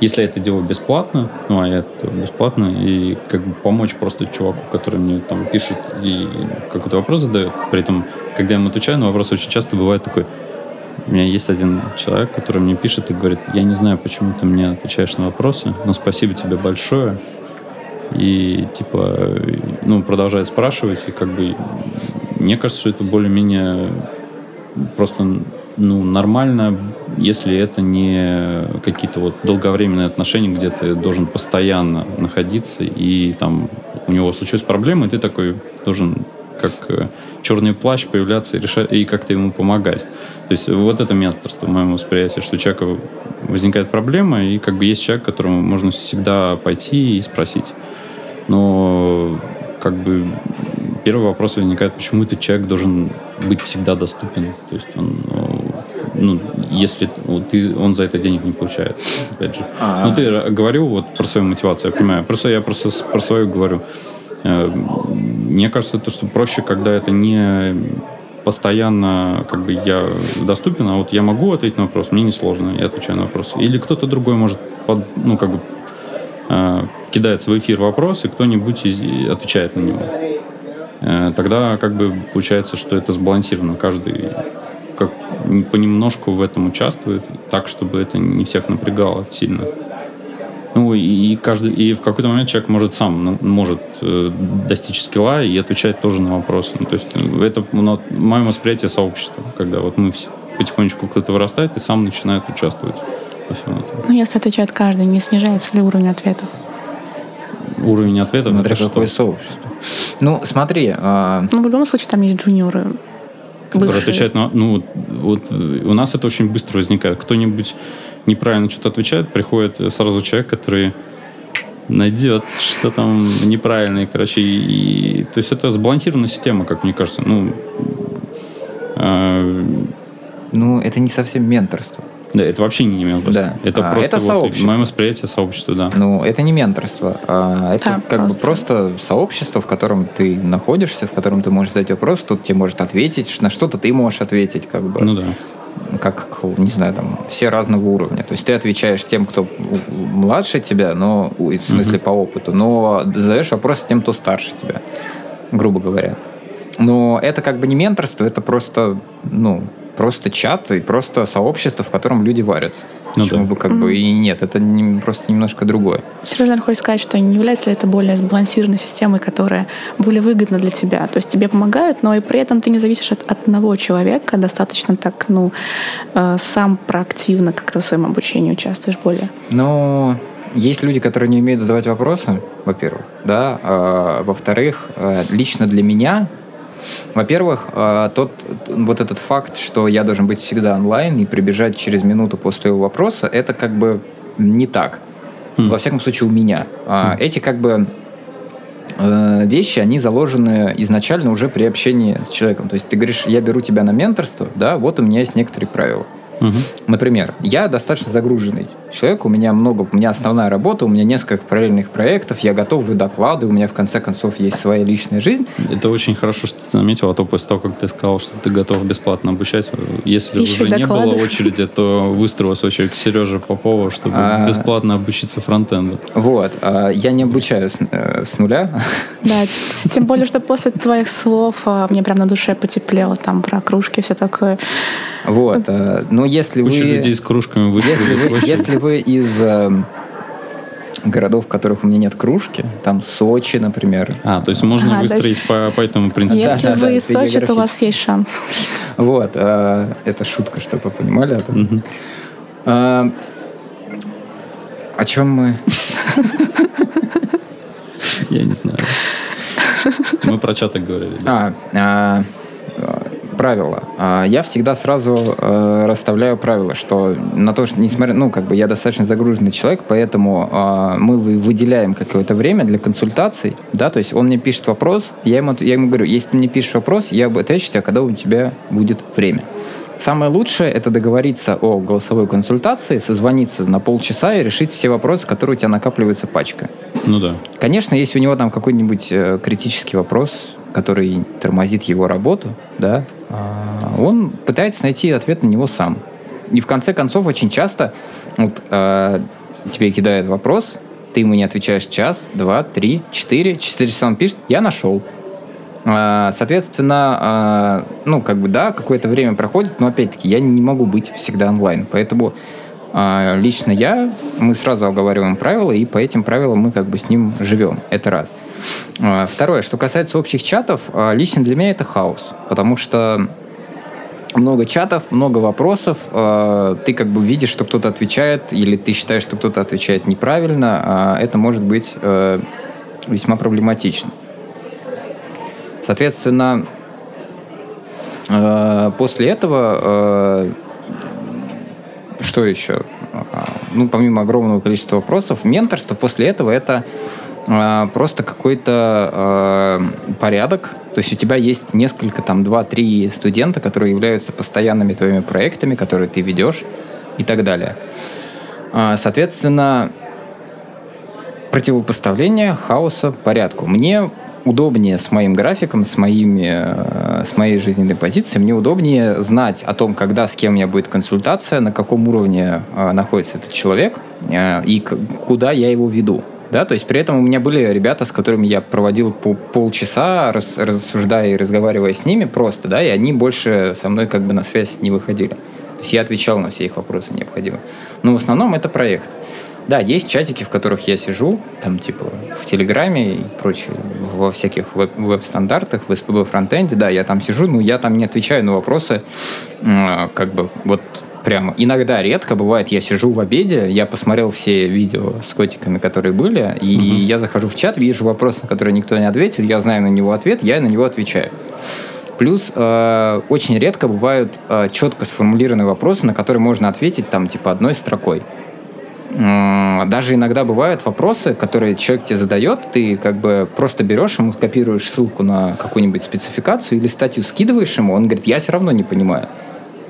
если это делаю бесплатно, ну, а я это бесплатно, и как бы помочь просто чуваку, который мне там пишет и какой-то вопрос задает, при этом, когда я ему отвечаю на вопрос, очень часто бывает такой, у меня есть один человек, который мне пишет и говорит, я не знаю, почему ты мне отвечаешь на вопросы, но спасибо тебе большое. И типа, ну, продолжает спрашивать, и как бы мне кажется, что это более-менее просто ну, нормально если это не какие-то вот долговременные отношения, где ты должен постоянно находиться, и там у него случилась проблема, и ты такой должен как э, черный плащ появляться и, решать, и как-то ему помогать. То есть вот это менторство в моем восприятии, что у человека возникает проблема, и как бы есть человек, которому можно всегда пойти и спросить. Но как бы первый вопрос возникает, почему этот человек должен быть всегда доступен. То есть он ну, ну, если ты, он за это денег не получает, опять же. А-а-а. Ну, ты говорил вот про свою мотивацию, я понимаю. Просто я просто про свою говорю. Э, мне кажется, то, что проще, когда это не постоянно как бы я доступен, а вот я могу ответить на вопрос, мне не сложно, я отвечаю на вопрос. Или кто-то другой может, под, ну, как бы э, кидается в эфир вопрос, и кто-нибудь отвечает на него. Э, тогда как бы получается, что это сбалансировано. Каждый как понемножку в этом участвует, так, чтобы это не всех напрягало сильно. Ну, и, каждый, и в какой-то момент человек может сам ну, может э, достичь скилла и отвечать тоже на вопросы. Ну, то есть э, это ну, мое восприятие сообщества, когда вот мы все потихонечку кто-то вырастает и сам начинает участвовать во всем этом. Ну, если отвечает каждый, не снижается ли уровень ответов? Уровень ответов Смотря какое что? сообщество. Ну, смотри. А... Ну, в любом случае, там есть джуниоры, который отвечает на... Ну, вот у нас это очень быстро возникает. Кто-нибудь неправильно что-то отвечает, приходит сразу человек, который найдет, что там неправильно, и, короче, и, то есть это сбалансированная система, как мне кажется, ну, э, ну, это не совсем менторство. Да, это вообще не менторство. Да. Это а, просто это вот сообщество. мое восприятие сообщества, да. Ну, это не менторство. А это да, как просто. бы просто сообщество, в котором ты находишься, в котором ты можешь задать вопрос, тут тебе может ответить, на что-то ты можешь ответить, как бы. Ну да как, не знаю, там, все разного уровня. То есть ты отвечаешь тем, кто младше тебя, но, в смысле, mm-hmm. по опыту, но задаешь вопросы тем, кто старше тебя, грубо говоря. Но это как бы не менторство, это просто, ну, просто чат и просто сообщество, в котором люди варятся. Ну, Почему да. бы как mm-hmm. бы и нет, это не, просто немножко другое. Серьезно хочешь сказать, что не является ли это более сбалансированной системой, которая более выгодна для тебя? То есть тебе помогают, но и при этом ты не зависишь от, одного человека, достаточно так, ну, э, сам проактивно как-то в своем обучении участвуешь более. Ну, есть люди, которые не умеют задавать вопросы, во-первых, да, а, во-вторых, э, лично для меня во-первых, э, тот, вот этот факт, что я должен быть всегда онлайн и прибежать через минуту после его вопроса, это как бы не так. Mm. Во всяком случае, у меня. Mm. Эти как бы э, вещи, они заложены изначально уже при общении с человеком. То есть ты говоришь, я беру тебя на менторство, да, вот у меня есть некоторые правила. Угу. Например, я достаточно загруженный человек, у меня много, у меня основная работа, у меня несколько параллельных проектов, я готовлю доклады, у меня в конце концов есть своя личная жизнь. Это очень хорошо, что ты заметил, а то после того, как ты сказал, что ты готов бесплатно обучать, если Еще уже доклады. не было очереди, то выстроилась очередь к Сереже Попову, чтобы а... бесплатно обучиться фронтенду. Вот, а, я не обучаю с, э, с нуля. Да, тем более, что после твоих слов а, мне прям на душе потеплело там про кружки, все такое. Вот, а, но если Куча вы... людей с кружками если вы, если вы из э, городов, в которых у меня нет кружки. Там Сочи, например. А, то есть можно Ага, выстроить по, по этому принципу. Если да, да, вы это из Сочи, то у вас есть шанс. Вот. э, это шутка, чтобы вы понимали. это. Мгм. А, о чем мы? Я не знаю. Мы про чаток говорили. А, а, правила. А, Я всегда сразу э, расставляю правила, что на то, что несмотря, ну, как бы я достаточно загруженный человек, поэтому а, мы вы- выделяем какое-то время для консультаций, да, то есть он мне пишет вопрос, я ему, я ему говорю, если ты мне пишешь вопрос, я отвечу тебе, когда у тебя будет время. Самое лучшее это договориться о голосовой консультации, созвониться на полчаса и решить все вопросы, которые у тебя накапливаются пачкой. Ну да. Конечно, если у него там какой-нибудь э, критический вопрос, который тормозит его работу, да, а, он пытается найти ответ на него сам. И в конце концов, очень часто вот, а, тебе кидает вопрос, ты ему не отвечаешь час, два, три, четыре, четыре часа он пишет, я нашел. А, Соответственно, а, ну, как бы, да, какое-то время проходит, но, опять-таки, я не могу быть всегда онлайн. Поэтому а, лично я, мы сразу оговариваем правила, и по этим правилам мы как бы с ним живем. Это раз. А, Второе, что касается общих чатов, а, лично для меня это хаос, потому что много чатов, много вопросов, ты как бы видишь, что кто-то отвечает, или ты считаешь, что кто-то отвечает неправильно, это может быть э, весьма проблематично. Соответственно, э, после этого э, что еще? А, Ну, помимо огромного количества вопросов, менторство после этого это э, просто какой-то э, порядок. То есть у тебя есть несколько, там, два-три студента, которые являются постоянными твоими проектами, которые ты ведешь и так далее. А, Соответственно, противопоставление хаоса порядку. Мне удобнее с моим графиком, с, моими, э, с моей жизненной позицией, мне удобнее знать о том, когда с кем у меня будет консультация, на каком уровне э, находится этот человек э, и куда я его веду. Да, то есть при этом у меня были ребята, с которыми я проводил по полчаса, рас- рассуждая и разговаривая с ними просто, да, и они больше со мной как бы на связь не выходили. То есть я отвечал на все их вопросы необходимые. Но в основном это проект. Да, есть чатики, в которых я сижу, там типа в Телеграме и прочее, во всяких веб- веб-стандартах, в СПБ фронтенде, да, я там сижу, но я там не отвечаю на вопросы, э, как бы вот прямо. Иногда, редко бывает, я сижу в обеде, я посмотрел все видео с котиками, которые были, и я захожу в чат, вижу вопрос, на который никто не ответил, я знаю на него ответ, я на него отвечаю. Плюс э, очень редко бывают э, четко сформулированные вопросы, на которые можно ответить там типа одной строкой. Даже иногда бывают вопросы, которые человек тебе задает, ты как бы просто берешь ему, копируешь ссылку на какую-нибудь спецификацию или статью скидываешь ему, он говорит, я все равно не понимаю.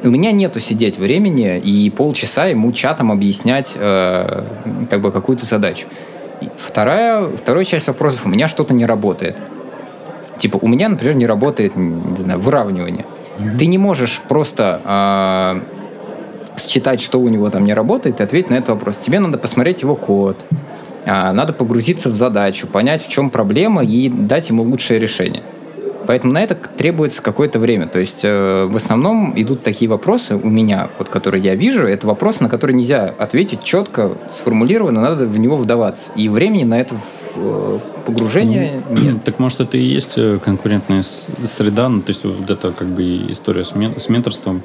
У меня нету сидеть времени и полчаса ему чатом объяснять э, как бы какую-то задачу. Вторая, вторая часть вопросов, у меня что-то не работает. Типа, у меня, например, не работает, не знаю, выравнивание. Ты не можешь просто а, считать, что у него там не работает, и ответить на этот вопрос. Тебе надо посмотреть его код, а, надо погрузиться в задачу, понять, в чем проблема, и дать ему лучшее решение. Поэтому на это требуется какое-то время. То есть э, в основном идут такие вопросы у меня, вот, которые я вижу, это вопросы, на которые нельзя ответить четко, сформулированно, надо в него вдаваться. И времени на это э, погружение нет. *clears throat* Так может это и есть э, конкурентная среда, ну, то есть вот это как бы история с, мен- с менторством.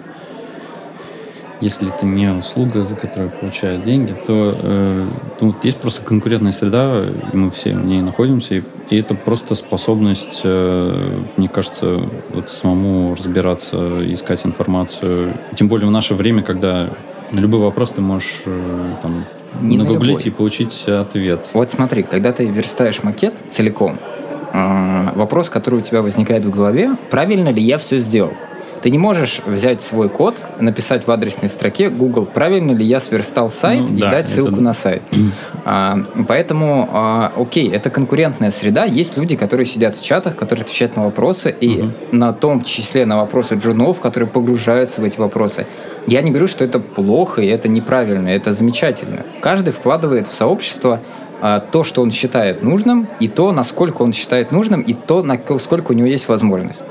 Если это не услуга, за которую получают деньги, то э, ну, вот есть просто конкурентная среда, и мы все в ней находимся, и, и это просто способность, э, мне кажется, вот самому разбираться, искать информацию. Тем более в наше время, когда на любой вопрос ты можешь э, там, Не на нагуглить любой. и получить ответ. Вот смотри, когда ты верстаешь макет целиком, э, вопрос, который у тебя возникает в голове, правильно ли я все сделал? Ты не можешь взять свой код, написать в адресной строке Google, правильно ли я сверстал сайт Ну, и да, дать это ссылку да. на сайт. А, поэтому, а, окей, это конкурентная среда. Есть люди, которые сидят в чатах, которые отвечают на вопросы, и на том числе на вопросы джунов, которые погружаются в эти вопросы. Я не говорю, что это плохо и это неправильно, это замечательно. Каждый вкладывает в сообщество а, то, что он считает нужным, и то, насколько он считает нужным, и то, насколько у него есть возможность.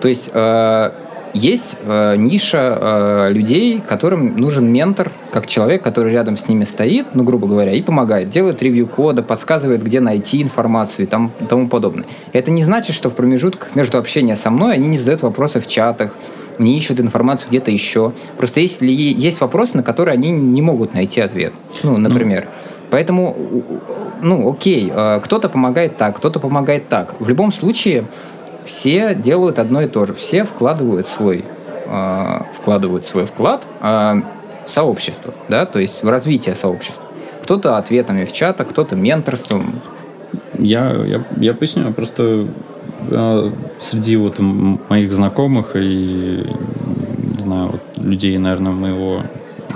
То есть э, есть э, ниша э, людей, которым нужен ментор, как человек, который рядом с ними стоит, ну, грубо говоря, и помогает, делает ревью кода, подсказывает, где найти информацию и там, тому подобное. Это не значит, что в промежутках между общением со мной они не задают вопросы в чатах, не ищут информацию где-то еще. Просто есть, есть вопросы, на которые они не могут найти ответ. Ну, например. Ну. Поэтому, ну, окей, э, кто-то помогает так, кто-то помогает так. В любом случае, все делают одно и то же. Все вкладывают свой, э, вкладывают свой вклад э, в сообщество, да, то есть в развитие сообщества. Кто-то ответами в чатах, кто-то менторством. Я, я, я поясню, просто э, среди вот моих знакомых и не знаю, вот людей, наверное, моего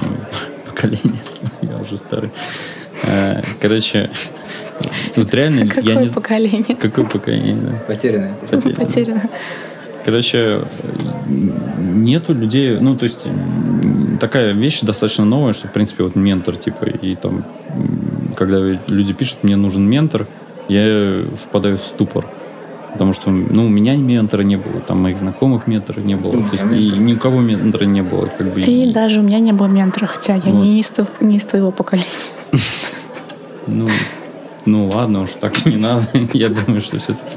*laughs* поколения, *laughs* я уже старый. Э, короче, вот реально... Какое я не... поколение? Какое поколение, да. Потерянное. Потерянное. *laughs* Потерянное. Короче, нету людей, ну, то есть такая вещь достаточно новая, что, в принципе, вот ментор, типа, и там, когда люди пишут, мне нужен ментор, я впадаю в ступор. Потому что, ну, у меня ментора не было, там моих знакомых ментора не было, то есть и ни у кого ментора не было, как бы. И, и даже у меня не было ментора, хотя я вот. не, из, не из твоего поколения. *laughs* Ну, ну ладно уж, так не надо. *laughs* Я думаю, что все-таки.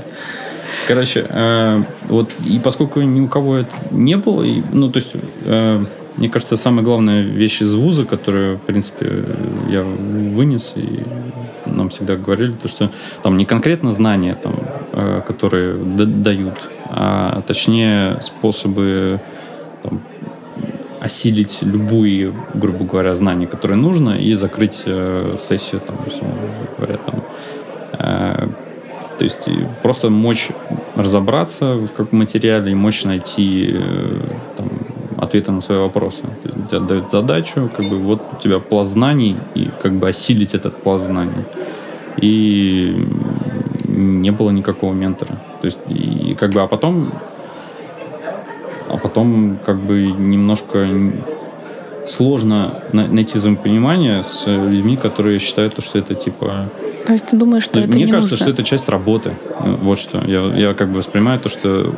Короче, э, вот и поскольку ни у кого это не было, ну, то есть, э, мне кажется, самая главная вещь из вуза, которую, в принципе, я вынес, и нам всегда говорили, то, что там не конкретно знания, там, э, которые дают, а точнее способы там, осилить любые, грубо говоря, знания, которые нужно, и закрыть э, сессию, там, говоря, там. Э, то есть просто мочь разобраться в каком материале и мочь найти э, там, ответы на свои вопросы. Тебе дают задачу, как бы вот у тебя пласт знаний, и как бы осилить этот пласт знаний. И не было никакого ментора. То есть, и как бы, а потом а потом как бы немножко сложно найти взаимопонимание с людьми, которые считают, что это типа то есть ты думаешь, что ну, это Мне не кажется, нужно? что это часть работы. Вот что. Я, я как бы воспринимаю то, что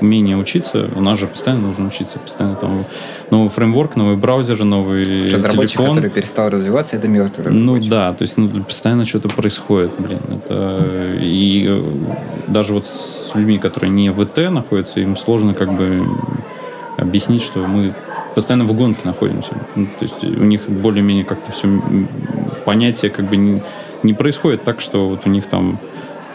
умение учиться, у нас же постоянно нужно учиться. Постоянно там новый фреймворк, новый браузер, новый Разработчик, телефон. который перестал развиваться, это мертвый Ну да, то есть ну, постоянно что-то происходит, блин. Это, и э, даже вот с людьми, которые не в ИТ находятся, им сложно как бы объяснить, что мы постоянно в гонке находимся. Ну, то есть у них более-менее как-то все понятие как бы не, не происходит так, что вот у них там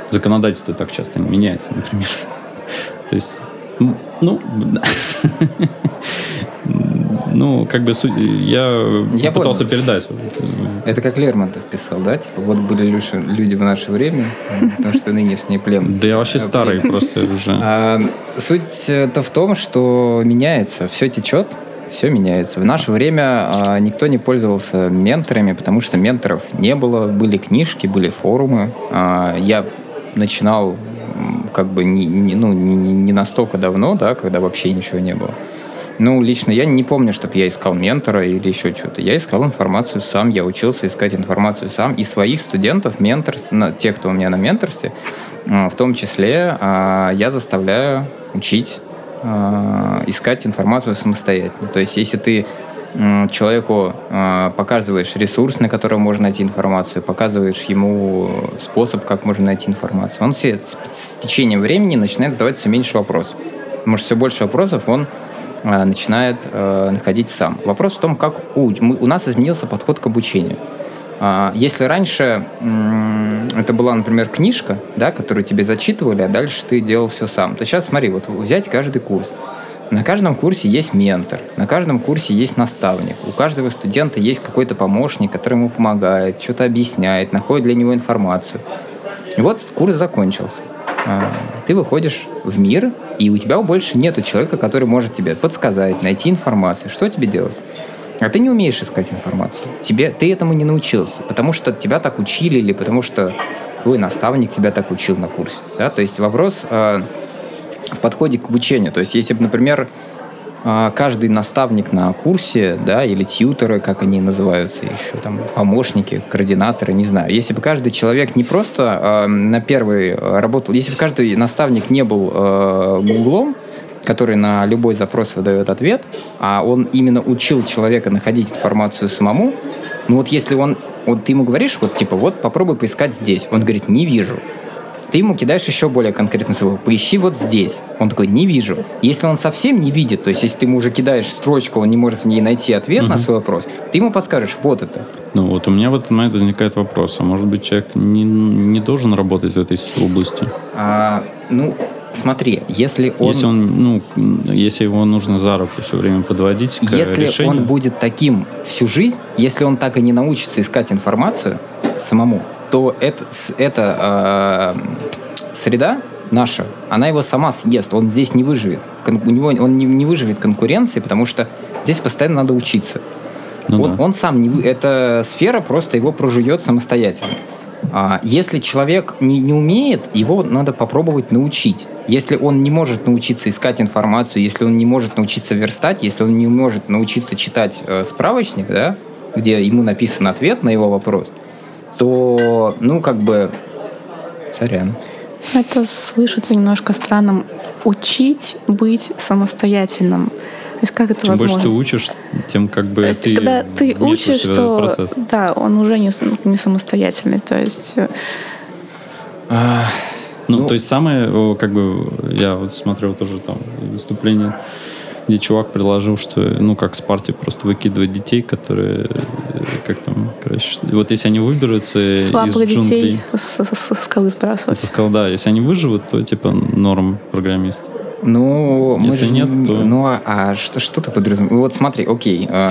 законодательство так часто не меняется, например. *laughs* То есть, ну, *laughs* ну, как бы я, я пытался понял. передать. Это как Лермонтов писал, да? Типа, вот были люди в наше время, потому что нынешние племя. Да я вообще старый просто уже. А, Суть-то в том, что меняется, все течет, все меняется. В наше время а, никто не пользовался менторами, потому что менторов не было. Были книжки, были форумы. А, я начинал как бы не, не, ну, не, не настолько давно, да, когда вообще ничего не было. Ну, лично я не помню, чтобы я искал ментора или еще что-то. Я искал информацию сам, я учился искать информацию сам. И своих студентов, ментор, тех, кто у меня на менторстве, а, в том числе, а, я заставляю учить а, искать информацию самостоятельно. То есть, если ты человеку показываешь ресурс, на котором можно найти информацию, показываешь ему способ, как можно найти информацию, он все с, с течением времени начинает задавать все меньше вопросов. Потому что все больше вопросов он Э, начинает э, находить сам. Вопрос в том, как у, мы, у нас изменился подход к обучению. Э, если раньше это была, например, книжка, да, которую тебе зачитывали, а дальше ты делал все сам, то сейчас смотри, вот взять каждый курс. На каждом курсе есть ментор, на каждом курсе есть наставник. У каждого студента есть какой-то помощник, который ему помогает, что-то объясняет, находит для него информацию. И вот курс закончился. А, ты выходишь в мир, и у тебя больше нету человека, который может тебе подсказать, найти информацию. Что тебе делать? А ты не умеешь искать информацию. Тебе, ты этому не научился, потому что тебя так учили или потому что твой наставник тебя так учил на курсе. Да? То есть вопрос э, в подходе к обучению. То есть если бы, например, а, каждый наставник на курсе, да, или тьютеры, как они называются еще, там, помощники, координаторы, не знаю. Если бы каждый человек не просто э, на первый работал, если бы каждый наставник не был э, гуглом, который на любой запрос выдает ответ, а он именно учил человека находить информацию самому, ну вот если он, вот ты ему говоришь, вот типа, вот попробуй поискать здесь, он говорит, не вижу. Ты ему кидаешь еще более конкретное слово. Поищи вот здесь. Он такой, не вижу. Если он совсем не видит, то есть если ты ему уже кидаешь строчку, он не может в ней найти ответ на свой вопрос, ты ему подскажешь, вот это. Ну вот у меня в этот момент возникает вопрос, а может быть человек не, не должен работать в этой области? А, ну, смотри, если он... Если он, ну, если его нужно за руку все время подводить к Если решению, он будет таким всю жизнь, если он так и не научится искать информацию самому, то это, эта э, среда наша, она его сама съест, он здесь не выживет. Кон- у него он не, не выживет конкуренции, потому что здесь постоянно надо учиться. Ну он, да. он сам не эта сфера просто его прожует самостоятельно. А, если человек не, не умеет, его надо попробовать научить. Если он не может научиться искать информацию, если он не может научиться верстать, если он не может научиться читать э, справочник, да, где ему написан ответ на его вопрос, то, ну, как бы, сорян. Это слышится немножко странным. Учить быть самостоятельным. То есть как это чем больше возможно? ты учишь, тем как бы То есть, ты когда ты учишь, что да, он уже не, не самостоятельный. То есть э, Ну, Ну- то есть самое, как бы, я вот смотрел тоже там выступление, где чувак предложил, что, ну, как с партии просто выкидывать детей, которые, э, как там, короче, вот если они выберутся из слабых детей джунглей, с, с- с скалы сбрасывать. со скал, да, если они выживут, то, типа, норм программист. Ну, мы Если же нет, не- то- Ну, а, а что, что ты подразумеваешь? Вот смотри, окей, э,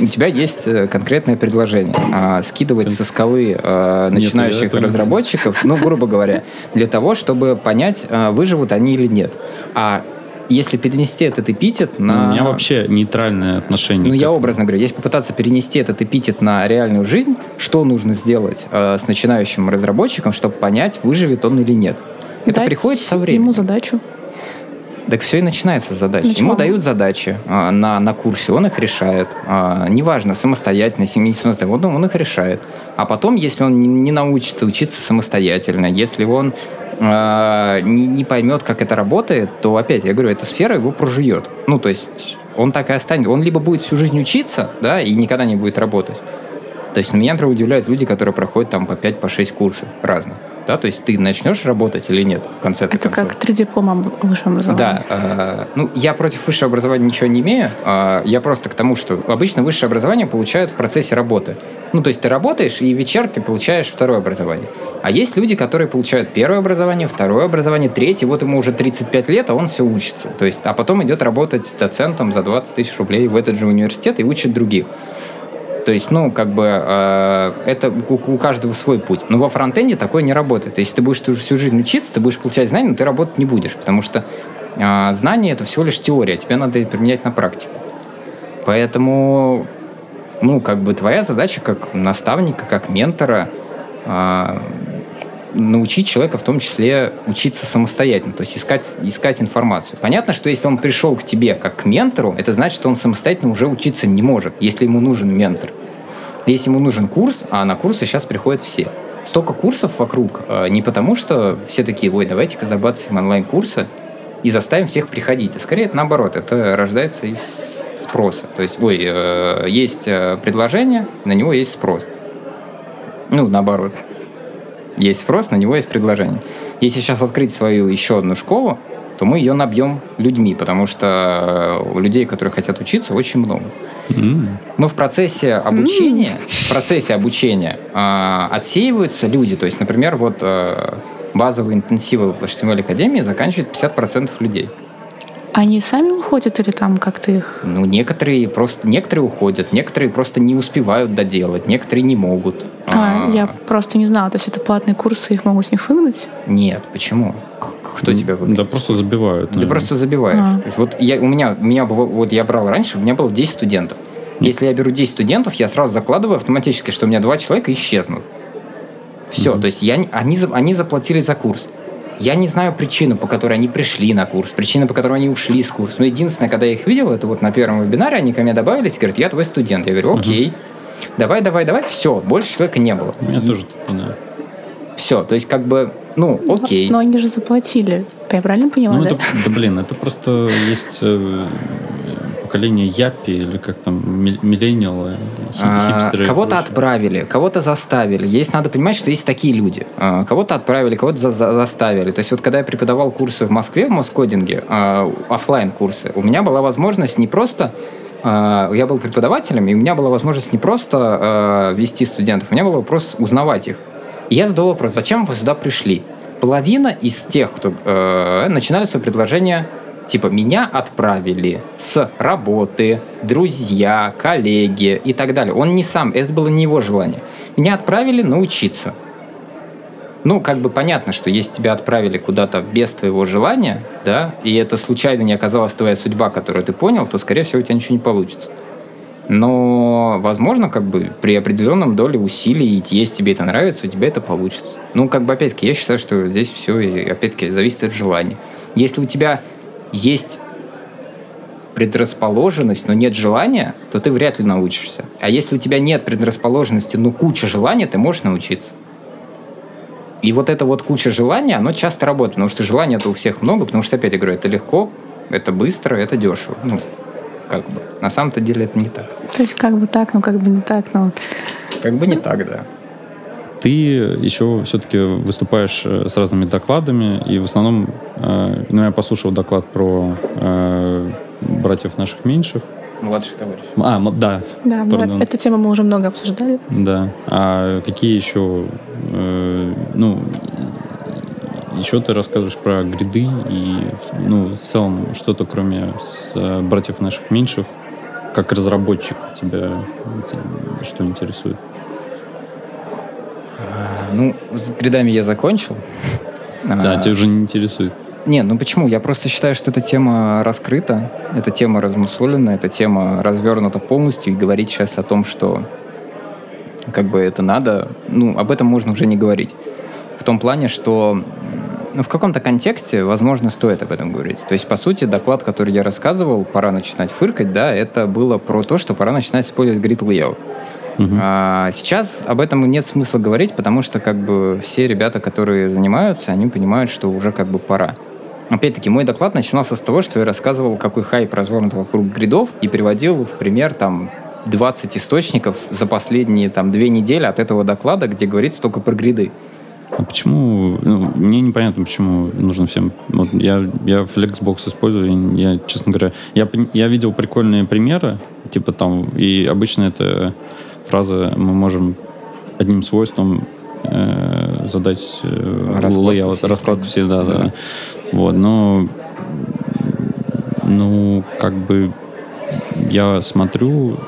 у тебя есть э, конкретное предложение. А, скидывать со скалы э, начинающих этого не разработчиков, ну, грубо говоря, для того, чтобы понять, э, выживут они или нет. А если перенести этот эпитет на... У меня вообще нейтральное отношение. Ну, я этому. образно говорю, если попытаться перенести этот эпитет на реальную жизнь, что нужно сделать э, с начинающим разработчиком, чтобы понять, выживет он или нет? Это Дать приходит со временем. Ему задачу. Так все и начинается с задач. Начало. Ему дают задачи а, на, на курсе, он их решает. А, неважно, самостоятельно, семьи не самостоятельно, он, он их решает. А потом, если он не, научится учиться самостоятельно, если он а, не, не поймет, как это работает, то опять, я говорю, эта сфера его прожует. Ну, то есть он так и останется. Он либо будет всю жизнь учиться, да, и никогда не будет работать. То есть меня, например, удивляют люди, которые проходят там по 5 по 6 курсов разных. Да, то есть ты начнешь работать или нет в конце Это концов. как три диплома об высшем образовании. Да, э, ну я против высшего образования ничего не имею. э, я просто к тому, что обычно высшее образование получают в процессе работы. Ну, то есть ты работаешь и вечерки получаешь второе образование. А есть люди, которые получают первое образование, второе образование, третье, вот ему уже 35 лет, а он все учится. То есть, а потом идет работать доцентом за 20 тысяч рублей в этот же университет и учит других. То есть, ну, как бы, э, это у, у каждого свой путь. Но во фронтенде такое не работает. Если ты будешь всю- жизнь учиться, ты будешь получать знания, но ты работать не будешь, потому что э, знания это всего лишь теория, тебе надо применять на практике. Поэтому, ну, как бы твоя задача как наставника, как ментора э, научить человека в том числе учиться самостоятельно, то есть искать, искать информацию. Понятно, что если он пришел к тебе как к ментору, это значит, что он самостоятельно уже учиться не может, если ему нужен ментор. Если ему нужен курс, а на курсы сейчас приходят все. Столько курсов вокруг, э, не потому что все такие, ой, давайте-ка забацаем онлайн-курсы и заставим всех приходить. А скорее это наоборот, это рождается из спроса. То есть, ой, э, есть э, предложение, на него есть спрос. Ну, наоборот. Есть спрос, на него есть предложение. Если сейчас открыть свою еще одну школу, то мы ее набьем людьми, потому что э, у людей, которые хотят учиться, очень много. М. Но в процессе обучения, в процессе обучения э, отсеиваются люди. То есть, например, вот э, базовые интенсивы в HTML Академии заканчивают 50% людей. Они сами уходят или там как-то их... Ну, некоторые просто, некоторые уходят, некоторые просто не успевают доделать, некоторые не могут. А, А, я просто не знала. То есть это платные курсы, их могут с них выгнать? Нет, почему? Кто тебя выгонит? Да просто забивают. Ты наверное. просто забиваешь. А. То есть вот я, у меня, у меня было- вот я брал раньше, у меня было 10 студентов. Если я беру 10 студентов, я сразу закладываю автоматически, что у меня два человека исчезнут. Все, то есть я, они, они заплатили за курс. Я не знаю причину, по которой они пришли на курс, причину, по которой они ушли с курса. Но единственное, когда я их видел, это вот на первом вебинаре они ко мне добавились и говорят, я твой студент. Я говорю, окей, давай, давай, давай. Все, больше человека не было. У меня тоже такое, да. Все, то есть как бы, ну, окей. Но они же заплатили Я правильно поняла, Ну, да? это, да блин, это просто есть э, поколение япи или как там, ми- миллениалы, хи- А, хипстеры. Кого-то отправили, кого-то заставили. Есть, надо понимать, что есть такие люди. А, Кого-то отправили, кого-то за- за- заставили. То есть вот когда я преподавал курсы в Москве в Москодинге, офлайн курсы, у меня была возможность не просто а, я был преподавателем, и у меня была возможность не просто а, вести студентов, у меня был вопрос узнавать их. И я задал вопрос, зачем вы сюда пришли? Половина из тех, кто э, начинали свое предложение Типа, меня отправили с работы, друзья, коллеги и так далее. Он не сам, это было не его желание. Меня отправили научиться. Ну, как бы понятно, что если тебя отправили куда-то без твоего желания, да, и это случайно не оказалась твоя судьба, которую ты понял, то, скорее всего, у тебя ничего не получится. Но, возможно, как бы при определенном доле усилий, если тебе это нравится, у тебя это получится. Ну, как бы, опять-таки, я считаю, что здесь все, опять-таки, зависит от желания. Если у тебя есть предрасположенность, но нет желания, то ты вряд ли научишься. А если у тебя нет предрасположенности, но куча желания, ты можешь научиться. И вот эта вот куча желания, оно часто работает, потому что желания это у всех много, потому что, опять я говорю, это легко, это быстро, это дешево. Ну, как бы. На самом-то деле это не так. То есть как бы так, ну как бы не так, но Как бы не так, да. Ты еще все-таки выступаешь э, с разными докладами, и в основном, э, ну, я послушал доклад про э, братьев наших меньших. Младших товарищей. А, да, да, мы эту тему мы уже много обсуждали. да. А какие еще, э, ну, еще ты рассказываешь про гриды и, ну, в целом, что-то кроме с, э, братьев наших меньших, как разработчик тебя что интересует? Ну, с гридами я закончил. Да, А, тебя уже не интересует. Не, ну почему? Я просто считаю, что эта тема раскрыта, эта тема размусолена, эта тема развернута полностью, и говорить сейчас о том, что как бы это надо, ну, об этом можно уже не говорить. В том плане, что ну, в каком-то контексте, возможно, стоит об этом говорить. То есть, по сути, доклад, который я рассказывал, пора начинать фыркать, да, это было про то, что пора начинать использовать grid layout. Мгм. А, сейчас об этом нет смысла говорить, потому что как бы все ребята, которые занимаются, они понимают, что уже как бы пора. Опять-таки, мой доклад начинался с того, что я рассказывал, какой хайп развернут вокруг гридов, и приводил в пример там 20 источников за последние там две недели от этого доклада, где говорится только про гриды. А почему, ну, мне непонятно, почему нужно всем. Вот я, я Flexbox использую, и я, честно говоря, я, я видел прикольные примеры, типа там, и обычно это фраза мы можем одним свойством э, задать э, Раскладку layout, всей раскладку всей, да, да, Да. Вот, но, ну, как бы я смотрю,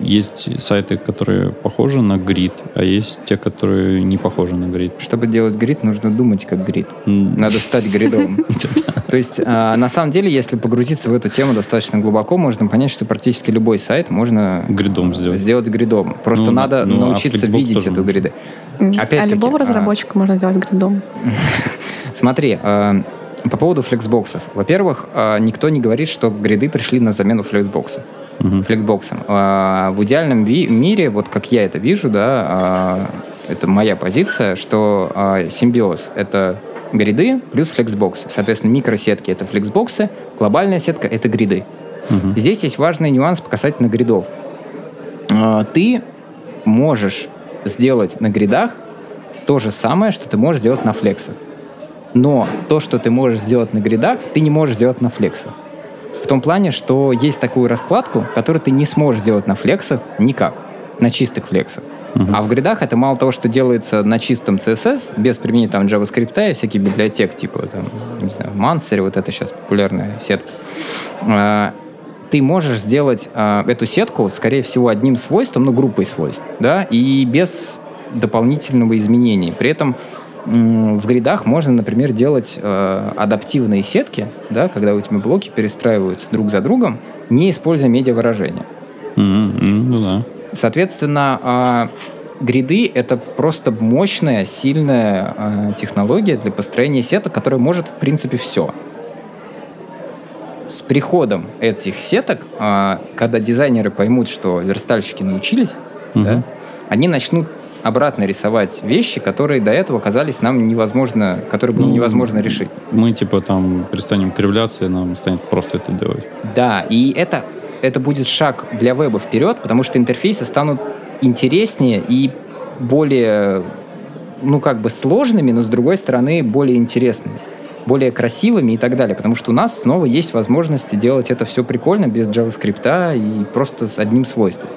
есть сайты, которые похожи на грид, а есть те, которые не похожи на грид. Чтобы делать грид, нужно думать как грид. Надо стать гридом. *laughs* То есть, а, на самом деле, если погрузиться в эту тему достаточно глубоко, можно понять, что практически любой сайт можно Гридом сделать. сделать гридом. Просто Ну, надо ну, а научиться видеть эту гриды. А любого а- разработчика можно сделать гридом. *laughs* Смотри, по поводу флексбоксов. Во-первых, никто не говорит, что гриды пришли на замену флексбокса. Мгм. Флексбоксом. Э, в идеальном ви- мире, вот как я это вижу, да, э, это моя позиция, что э, симбиоз — это гриды плюс флексбоксы. Соответственно, микросетки — это флексбоксы, глобальная сетка — это гриды. Мгм. Здесь есть важный нюанс касательно гридов. А, Ты можешь сделать на гридах то же самое, что ты можешь сделать на флексах. Но то, что ты можешь сделать на гридах, ты не можешь сделать на флексах. В том плане, что есть такую раскладку, которую ты не сможешь сделать на флексах никак, на чистых флексах. Мгм. А в гридах это мало того, что делается на чистом CSS, без применения там JavaScript и всяких библиотек, типа там, не знаю, Mansory, вот это сейчас популярная сетка. А, Ты можешь сделать а, эту сетку, скорее всего, одним свойством, ну, группой свойств, да, и без дополнительного изменения. При этом в гридах можно, например, делать э, адаптивные сетки, да, когда у тебя блоки перестраиваются друг за другом, не используя медиавыражения. Мгм. М, Ну да. Соответственно, а, гриды — это просто мощная, сильная а, технология для построения сеток, которая может, в принципе, все. С приходом этих сеток, а, когда дизайнеры поймут, что верстальщики научились, Мгм. да, они начнут обратно рисовать вещи, которые до этого казались нам невозможно, которые было Ну, невозможно решить. Мы, типа, там перестанем кривляться, и нам станет просто это делать. Да, и это, это будет шаг для веба вперед, потому что интерфейсы станут интереснее и более, ну, как бы сложными, но, с другой стороны, более интересными более красивыми и так далее, потому что у нас снова есть возможность делать это все прикольно, без JavaScript и просто с одним свойством.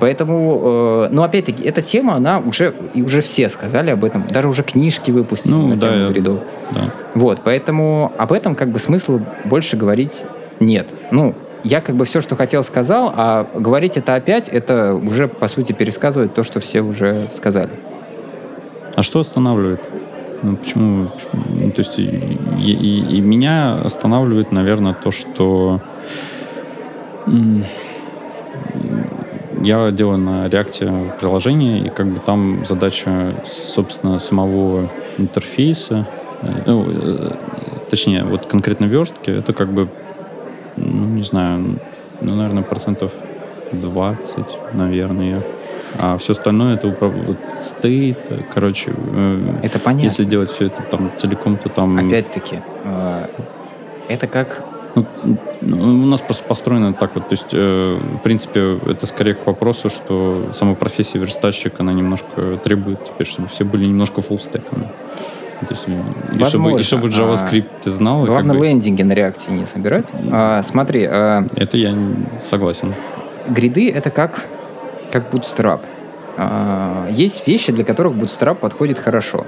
Поэтому, э, ну, опять-таки, эта тема, она уже, и уже все сказали об этом, даже уже книжки выпустили Ну, на да, тему я- гридов. Да. Вот, поэтому об этом как бы смысла больше говорить нет. Ну, я как бы все, что хотел, сказал, а говорить это опять, это уже, по сути, пересказывать то, что все уже сказали. А что останавливает? Ну, почему? ну, то есть и, и- и меня останавливает, наверное, то, что я делаю на реакте приложение, и как бы там задача, собственно, самого интерфейса, э, ну, э, точнее, вот конкретно верстки, это как бы, ну, не знаю, ну, наверное, процентов 20, наверное. А все остальное это управ... вот, стоит, э, короче, э, Это понятно. если делать все это там целиком, то там... Опять-таки, это как... Ну, ну, у нас просто построено так вот, то есть, э, в принципе, это скорее к вопросу, что сама профессия верстальщика, она немножко требует теперь, чтобы все были немножко фуллстеками. То есть, и, чтобы, и чтобы JavaScript ты знал, и как Главное, бы- лендинги на реакции не собирать. А, смотри, а, это я согласен. гриды — это как, как Bootstrap. А, Есть вещи, для которых Bootstrap подходит хорошо.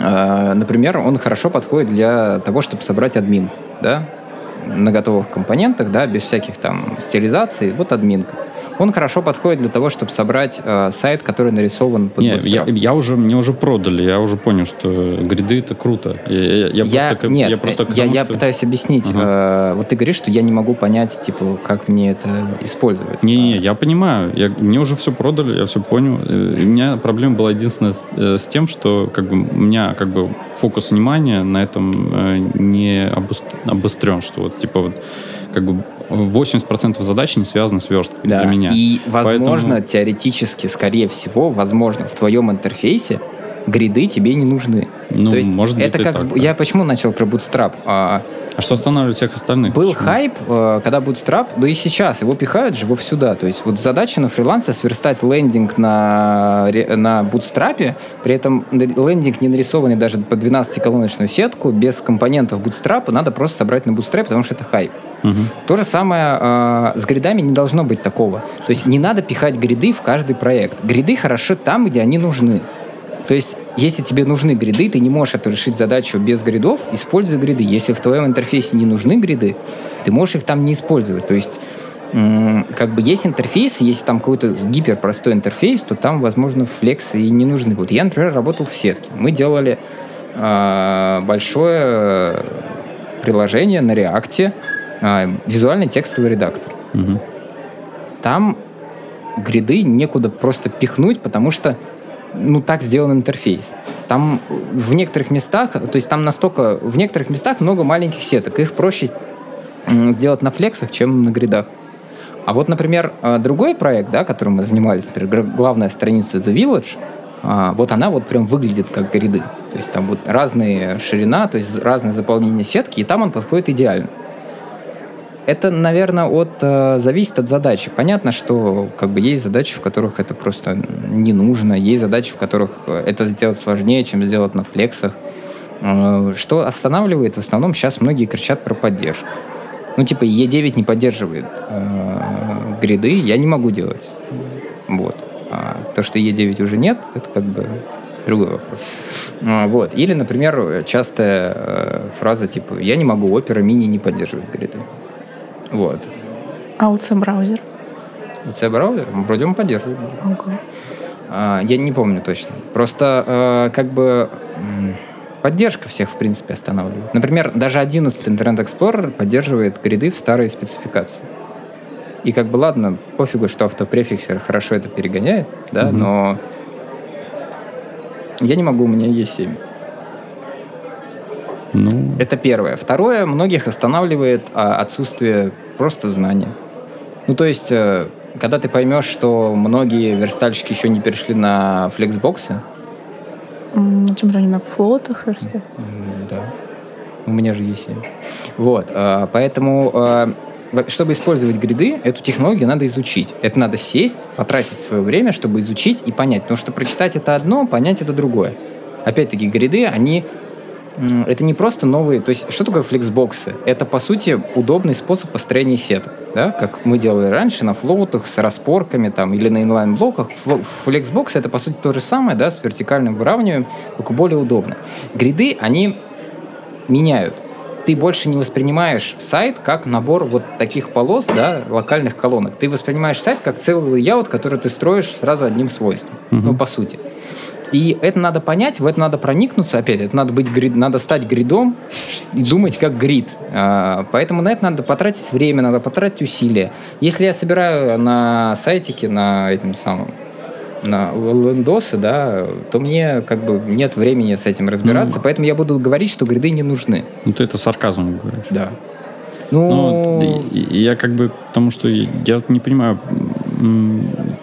А, Например, он хорошо подходит для того, чтобы собрать админ, да, на готовых компонентах, да, без всяких там стилизаций. Вот админка. Он хорошо подходит для того, чтобы собрать э, сайт, который нарисован под Не, Bootstrap. я, я уже, мне уже продали, я уже понял, что гриды это круто. Я, я- я Я, просто, нет, я просто я, тому, я что- пытаюсь объяснить. Ага. Э, вот ты говоришь, что я не могу понять, типа, как мне это использовать. Не-не, я понимаю. Я, мне уже все продали, я все понял. Э, У меня проблема была единственная с, э, с тем, что как бы, у меня как бы фокус внимания на этом э, не обус- обострен, что вот типа вот как бы 80% задач не связаны с версткой Да. для меня. И, возможно, Поэтому- теоретически, скорее всего, возможно, в твоем интерфейсе гриды тебе не нужны. Ну, То есть может быть, это и как... так, с- да. Я почему начал про Bootstrap? А, А что останавливает всех остальных? Был Почему? хайп, э, когда Bootstrap, да и сейчас, его пихают же вовсюда. То есть вот задача на фрилансе сверстать лендинг на, на Bootstrap, при этом лендинг не нарисованный даже по 12-колоночную сетку, без компонентов Bootstrap, надо просто собрать на Bootstrap, потому что это хайп. Мгм. То же самое э, с гридами не должно быть такого. То есть не надо пихать гриды в каждый проект. Гриды хороши там, где они нужны. То есть, если тебе нужны гриды, ты не можешь решить задачу без гридов, используй гриды. Если в твоем интерфейсе не нужны гриды, ты можешь их там не использовать. То есть, как бы есть интерфейсы, если там какой-то гиперпростой интерфейс, то там, возможно, флексы и не нужны. Вот я, например, работал в сетке. Мы делали э, большое приложение на реакте, э, визуальный текстовый редактор. Мгм. Там гриды некуда просто пихнуть, потому что ну, так сделан интерфейс. Там в некоторых местах, то есть там настолько, в некоторых местах много маленьких сеток. Их проще сделать на флексах, чем на гридах. А вот, например, э, другой проект, да, которым мы занимались, например, главная страница The Village, а, вот она вот прям выглядит как гриды. То есть там вот разные ширина, то есть разное заполнение сетки, и там он подходит идеально. Это, наверное, от, э, зависит от задачи. Понятно, что как бы есть задачи, в которых это просто не нужно, есть задачи, в которых э, это сделать сложнее, чем сделать на флексах. Э, Что останавливает? В основном сейчас многие кричат про поддержку. Ну, типа, E9 не поддерживает э, гриды, я не могу делать. Вот. А то, что E9 уже нет, это как бы другой вопрос. Вот. Или, например, частая фраза типа «Я не могу, Opera Mini не поддерживает гриды». Вот. А браузер C-браузер, вроде он поддерживает. А, Я не помню точно. Просто э, как бы поддержка всех, в принципе, останавливает. Например, даже 11 Internet Explorer поддерживает гриды в старые спецификации. И как бы ладно, пофигу, что автопрефиксер хорошо это перегоняет, да, Мгм. но я не могу, у меня есть 7. Ну, Это первое. Второе, многих останавливает а, отсутствие просто знания. Ну, то есть, э, когда ты поймешь, что многие верстальщики еще не перешли на флексбоксы, чем же они на флотах? М, Да. У меня же есть 7. Вот. а, Поэтому, а, чтобы использовать гриды, эту технологию надо изучить. Это надо сесть, потратить свое время, чтобы изучить и понять. Потому что прочитать это одно, понять это другое. Опять-таки, гриды, они это не просто новые, то есть что такое флексбоксы? Это, по сути, удобный способ построения сеток, да, как мы делали раньше на флоутах с распорками там, или на инлайн-блоках. Флексбоксы — это, по сути, то же самое, да, с вертикальным выравниванием, только более удобно. Гриды, они меняют. Ты больше не воспринимаешь сайт как набор вот таких полос, да, локальных колонок. Ты воспринимаешь сайт как целый layout, который ты строишь сразу одним свойством. Ну, по сути. И это надо понять, в это надо проникнуться, опять, это надо быть грид, надо стать гридом и думать как грид. А, поэтому на это надо потратить время, надо потратить усилия. Если я собираю на сайтике, на этим самом, на лендосы, да, то мне как бы нет времени с этим разбираться, поэтому я буду говорить, что гриды не нужны. Ну, ты это сарказмом говоришь. Да. Ну, Ну, и- и я как бы, потому что я не понимаю,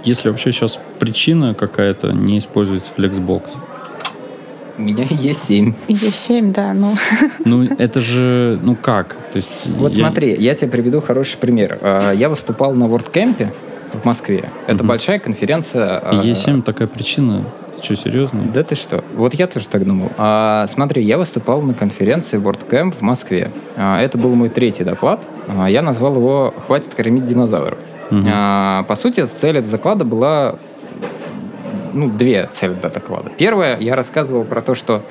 если вообще сейчас причина какая-то не использовать Flexbox. у меня есть 7. Е7, да, ну... Ну, это же, ну как? То есть, Вот я- смотри, я тебе приведу хороший пример. А, Я выступал на WordCamp в Москве. Это Мгм. большая конференция. а, Е7 такая причина. Что, серьезно? Да ты что? Вот я тоже так думал. А, смотри, я выступал на конференции WordCamp в Москве. А, это был мой третий доклад. А, я назвал его «Хватит кормить динозавров». Мгм. А, по сути, цель этого доклада была... Ну, две цели до доклада. Первая, я рассказывал про то, что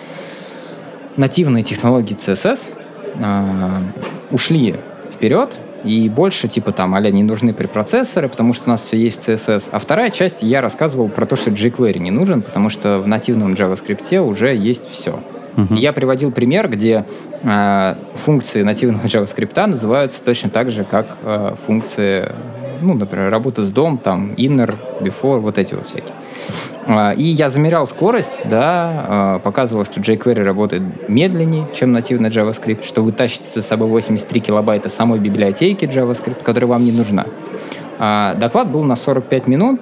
нативные технологии CSS а, ушли вперед, и больше, типа, там, а не нужны препроцессоры, потому что у нас все есть CSS. А вторая часть, я рассказывал про то, что jQuery не нужен, потому что в нативном JavaScript уже есть все. Мгм. Я приводил пример, где э, функции нативного *laughs* JavaScript называются точно так же, как э, функции, ну, например, работа с дом, там, inner, before, вот эти вот всякие. А, И я замерял скорость, да, а, показывал, что jQuery работает медленнее, чем нативный JavaScript, что вы тащите за собой 83 килобайта самой библиотеки JavaScript, которая вам не нужна. А, Доклад был на 45 минут,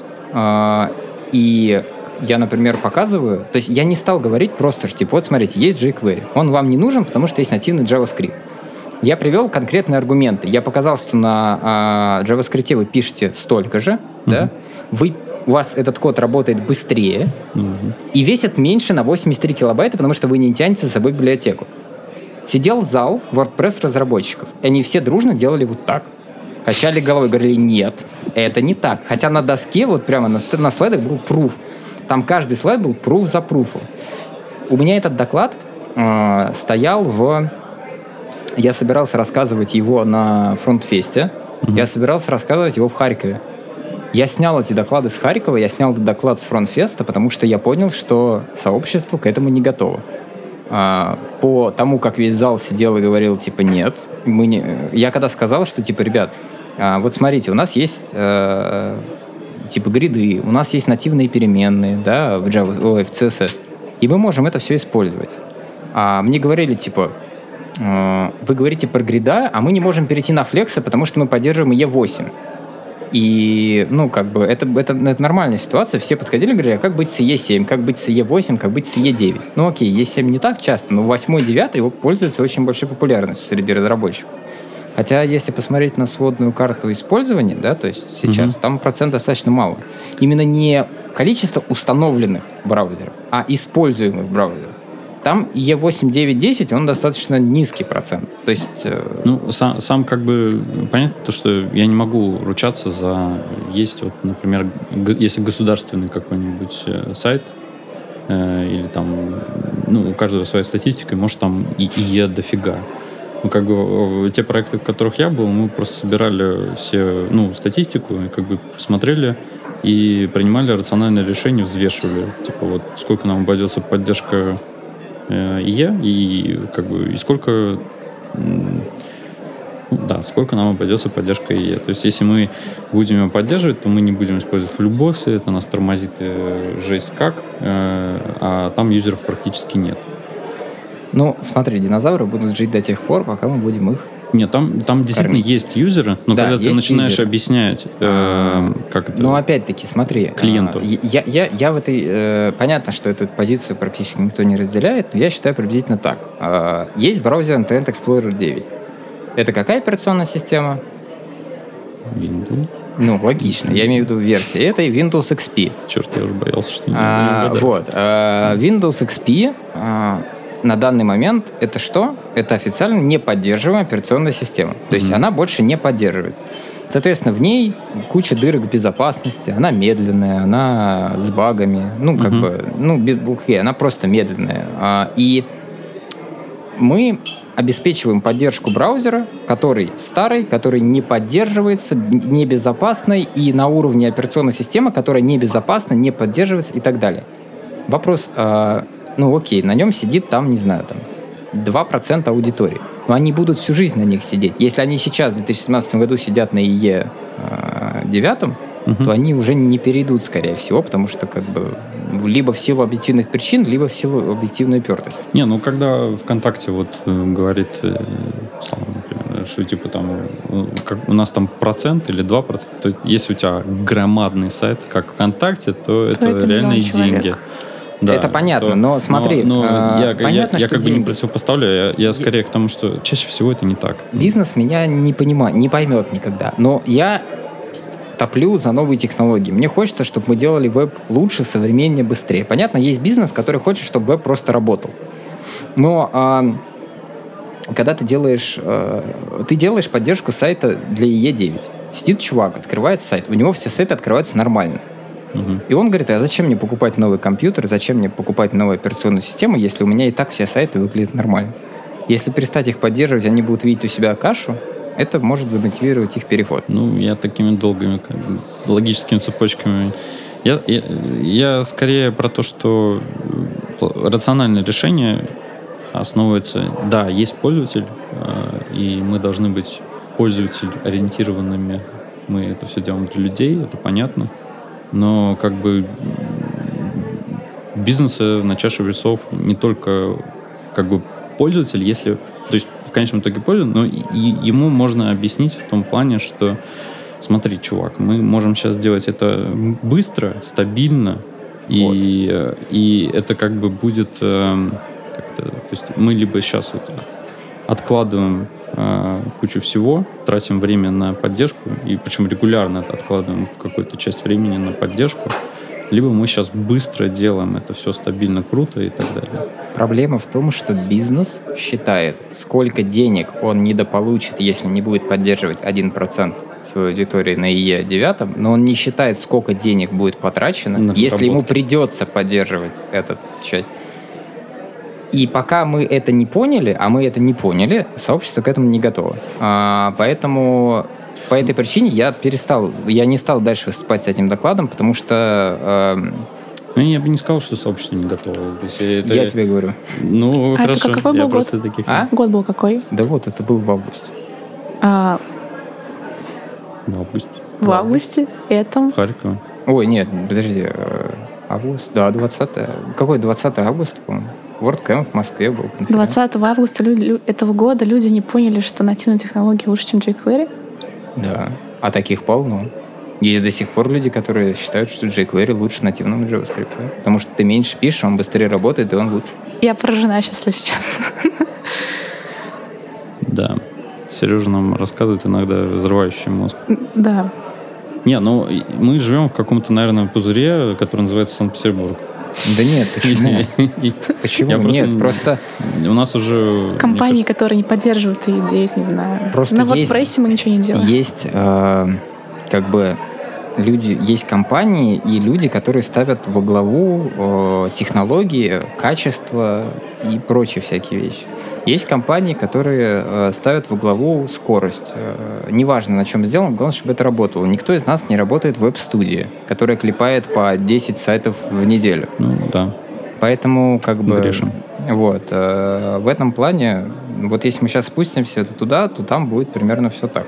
и я, например, показываю, то есть я не стал говорить просто, что, типа, вот смотрите, есть jQuery, он вам не нужен, потому что есть нативный JavaScript. Я привел конкретные аргументы. Я показал, что на а, JavaScript вы пишете столько же, да, вы, у вас этот код работает быстрее Мгм. и весит меньше на 83 килобайта, потому что вы не тянете за собой библиотеку. Сидел зал WordPress разработчиков, и они все дружно делали вот так. Качали головой, говорили, нет, это не так. Хотя на доске, вот прямо на, на слайдах был пруф. Там каждый слайд был пруф за пруфом. У меня этот доклад э, стоял в... Я собирался рассказывать его на фронтфесте. Я собирался рассказывать его в Харькове. Я снял эти доклады с Харькова, я снял этот доклад с фронтфеста, потому что я понял, что сообщество к этому не готово. А, по тому, как весь зал сидел и говорил, типа, нет, мы не... Я когда сказал, что, типа, ребят, а, вот смотрите, у нас есть э, типа гриды, у нас есть нативные переменные, да, в Java, ой, в CSS, и мы можем это все использовать. А мне говорили, типа, вы говорите про гриды, а мы не можем перейти на флексы, потому что мы поддерживаем IE8. И, ну, как бы, это, это, это нормальная ситуация. Все подходили и говорили, а как быть с E7, как быть с E8, как быть с E9. Ну, окей, E7 не так часто, но 8 и 9 его пользуются очень большой популярностью среди разработчиков. Хотя, если посмотреть на сводную карту использования, да, то есть сейчас, Мгм. там процент достаточно мало. Именно не количество установленных браузеров, а используемых браузеров. Там E8, 9, 10, он достаточно низкий процент. То есть, э, Ну, сам, сам как бы понятно, то, что я не могу ручаться за... Есть вот, например, если государственный какой-нибудь э, сайт, э, или там, ну, у каждого своя статистика, и может там и ИЕ дофига. Ну, как бы те проекты, в которых я был, мы просто собирали все, ну, статистику, и как бы смотрели и принимали рациональное решение, взвешивали, типа, вот сколько нам обойдется поддержка э, ИЕ, и как бы, и сколько да, сколько нам обойдется поддержка ИЕ. То есть, если мы будем его поддерживать, то мы не будем использовать флюбоксы, это нас тормозит э, жесть как, э, а там юзеров практически нет. ну, смотри, динозавры будут жить до тех пор, пока мы будем их Нет, там, там действительно Кормить. есть юзеры, но Да, когда ты начинаешь юзеры. объяснять, э, как это... Ну, опять-таки, смотри. Клиенту. а, Я, я, я в этой... э, понятно, что эту позицию практически никто не разделяет, но я считаю приблизительно так. А, Есть браузер Internet Explorer 9. Это какая операционная система? Windows. Ну, логично. Я имею в виду версия. Это Windows XP. Черт, я уже боялся, что не А, вот. а, Windows XP а, на данный момент это что? Это официально не поддерживаемая операционная система. То есть Мгм. она больше не поддерживается. Соответственно, в ней куча дырок в безопасности, она медленная, она с багами, ну, как Мгм. бы, ну, окей, она просто медленная. А, И мы обеспечиваем поддержку браузера, который старый, который не поддерживается, небезопасный и на уровне операционной системы, которая небезопасна, не поддерживается и так далее. Вопрос, а, ну окей, на нем сидит там, не знаю, там 2% аудитории. Но они будут всю жизнь на них сидеть. Если они сейчас в 2017 году сидят на ИЕ а, 9, Мгм. то они уже не перейдут, скорее всего, потому что как бы либо в силу объективных причин, либо в силу объективной упертости. Не, ну когда ВКонтакте вот э, говорит, э, Слава, например, что типа там э, как, у нас там процент или два процента, то если у тебя громадный сайт, как ВКонтакте, то, это, это реальные миллион человек. Деньги. Это понятно, но смотри, но, но а, я, я- понятно, я что как бы не деньги. противопоставляю, я, я скорее к тому, что чаще всего это не так. Бизнес меня не понимает, не поймет никогда. Но я топлю за новые технологии. Мне хочется, чтобы мы делали веб лучше, современнее, быстрее. Понятно, есть бизнес, который хочет, чтобы веб просто работал. Но а, когда ты делаешь, э, ты делаешь поддержку сайта для EE9. Сидит чувак, открывает сайт, у него все сайты открываются нормально. Мгм. И он говорит, а зачем мне покупать новый компьютер, зачем мне покупать новую операционную систему, если у меня и так все сайты выглядят нормально. Если перестать их поддерживать, они будут видеть у себя кашу, это может замотивировать их переход. Ну, я такими долгими как бы, логическими цепочками. Я, я, я скорее про то, что э, рациональное решение основывается, да, есть пользователь, э, и мы должны быть пользователь ориентированными. Мы это все делаем для людей, это понятно. Но как бы бизнеса на чаше весов не только как бы пользователь, если, то есть в конечном итоге пользователь, но и, и ему можно объяснить в том плане, что смотри, чувак, мы можем сейчас делать это быстро, стабильно, и, э, и это как бы будет эм, как-то, то есть мы либо сейчас вот откладываем э, кучу всего, тратим время на поддержку, и причем регулярно откладываем какую-то часть времени на поддержку, либо мы сейчас быстро делаем это все стабильно, круто и так далее. Проблема в том, что бизнес считает, сколько денег он недополучит, если не будет поддерживать 1% своей аудитории на ИЕ 9, но он не считает, сколько денег будет потрачено, На если ему придется поддерживать этот часть. И пока мы это не поняли, а мы это не поняли, сообщество к этому не готово. А, поэтому по этой причине я перестал, я не стал дальше выступать с этим докладом, потому что эм, Ну, я бы не сказал, что сообщество не готово. То есть это- я тебе говорю, Ну, А это хорошо. какой был я год? просто таких... А? Год был какой? да вот это был в августе. А, В августе. в августе этом. В Харькове. Ой, нет, подожди, э, август? Да, 20 Какой 20 августа, по-моему? WordCamp в Москве был. конференция. 20 августа лю- этого года люди не поняли, что нативные технологии лучше, чем jQuery. Да, а таких полно. Есть до сих пор люди, которые считают, что jQuery лучше нативного JavaScript. Потому что ты меньше пишешь, он быстрее работает, и он лучше. Я поражена сейчас, если честно. *laughs* Да. Сережа нам рассказывает иногда взрывающий мозг. Да. Не, ну мы живем в каком-то, наверное, пузыре, который называется Санкт-Петербург. Да нет, почему? *laughs* Почему? Я просто Нет, не- просто У нас уже... Компании, кажется, которые не поддерживают эти идеи, не знаю. Просто На есть- WordPress мы ничего не делаем. есть э, как бы люди, есть компании и люди, которые ставят во главу э, технологии, качество и прочие всякие вещи. Есть компании, которые э, ставят во главу скорость. Э, неважно, на чем сделано, главное, чтобы это работало. Никто из нас не работает в веб-студии, которая клепает по 10 сайтов в неделю. Ну, да. Поэтому как бы... Грешим. Вот. э, в этом плане, вот если мы сейчас спустимся это туда, то там будет примерно все так.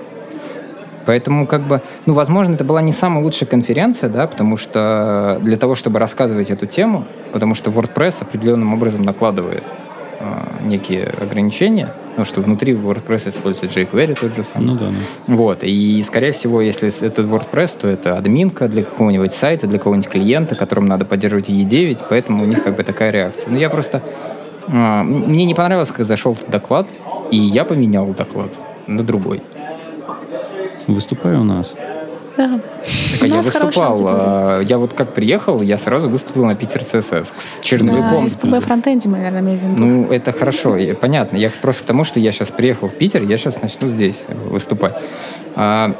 Поэтому, как бы, ну, возможно, это была не самая лучшая конференция, да, потому что для того, чтобы рассказывать эту тему, потому что WordPress определенным образом накладывает некие ограничения, ну, что внутри WordPress используется jQuery тот же самый. Ну да, да. Вот, и, скорее всего, если это WordPress, то это админка для какого-нибудь сайта, для какого-нибудь клиента, которому надо поддерживать E9, поэтому у них как бы такая реакция. Но я просто... а, мне не понравилось, как зашел доклад, и я поменял доклад на другой. Выступай у нас. Да. Так, У а я нас выступал. а, Я вот как приехал, я сразу выступил на Питер ЦСС с На черновиком. SPB фронтенде мы, наверное, в виду. Ну, это хорошо, понятно. Я просто к тому, что я сейчас приехал в Питер, я сейчас начну здесь выступать. А,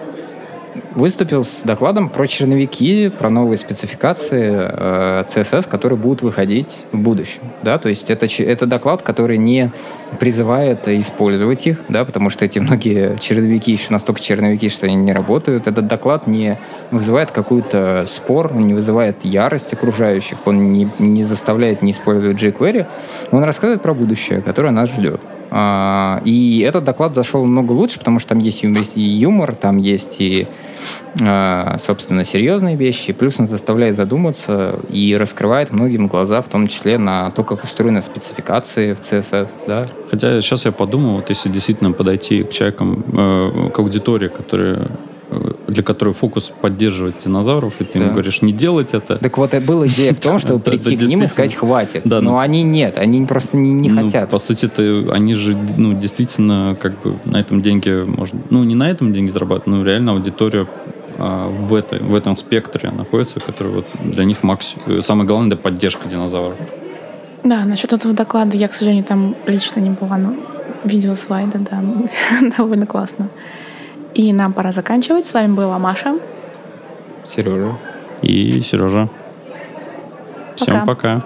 выступил с докладом про черновики, про новые спецификации э, CSS, которые будут выходить в будущем. Да? То есть это, это доклад, который не призывает использовать их, да, потому что эти многие черновики еще настолько черновики, что они не работают. Этот доклад не вызывает какой-то спор, не вызывает ярость окружающих, он не, не заставляет не использовать jQuery. Он рассказывает про будущее, которое нас ждет. А, И этот доклад зашел много лучше, потому что там есть и юмор, там есть и, а, собственно, серьезные вещи. Плюс он заставляет задуматься и раскрывает многим глаза, в том числе на то, как устроены спецификации в CSS. Да? Хотя сейчас я подумал, вот если действительно подойти к человекам, э, к аудитории, которая, для которой фокус поддерживать динозавров, и ты им Да. говоришь не делать это, Так вот, и была идея в том, *laughs* чтобы прийти к ним и сказать «хватит». Да, Но ну- они нет, они просто не, не Ну, хотят. По сути, это, они же, ну, действительно, как бы на этом деньги, можно, ну, не на этом деньги зарабатывают, но реально аудитория а, в, этой, в этом спектре находится, который вот для них максимум, самое главное, это поддержка динозавров. Да, насчет этого доклада я, к сожалению, там лично не была, но видела слайды, да, *laughs* довольно классно. И нам пора заканчивать. С вами была Маша. Сережа. И Сережа. Всем пока.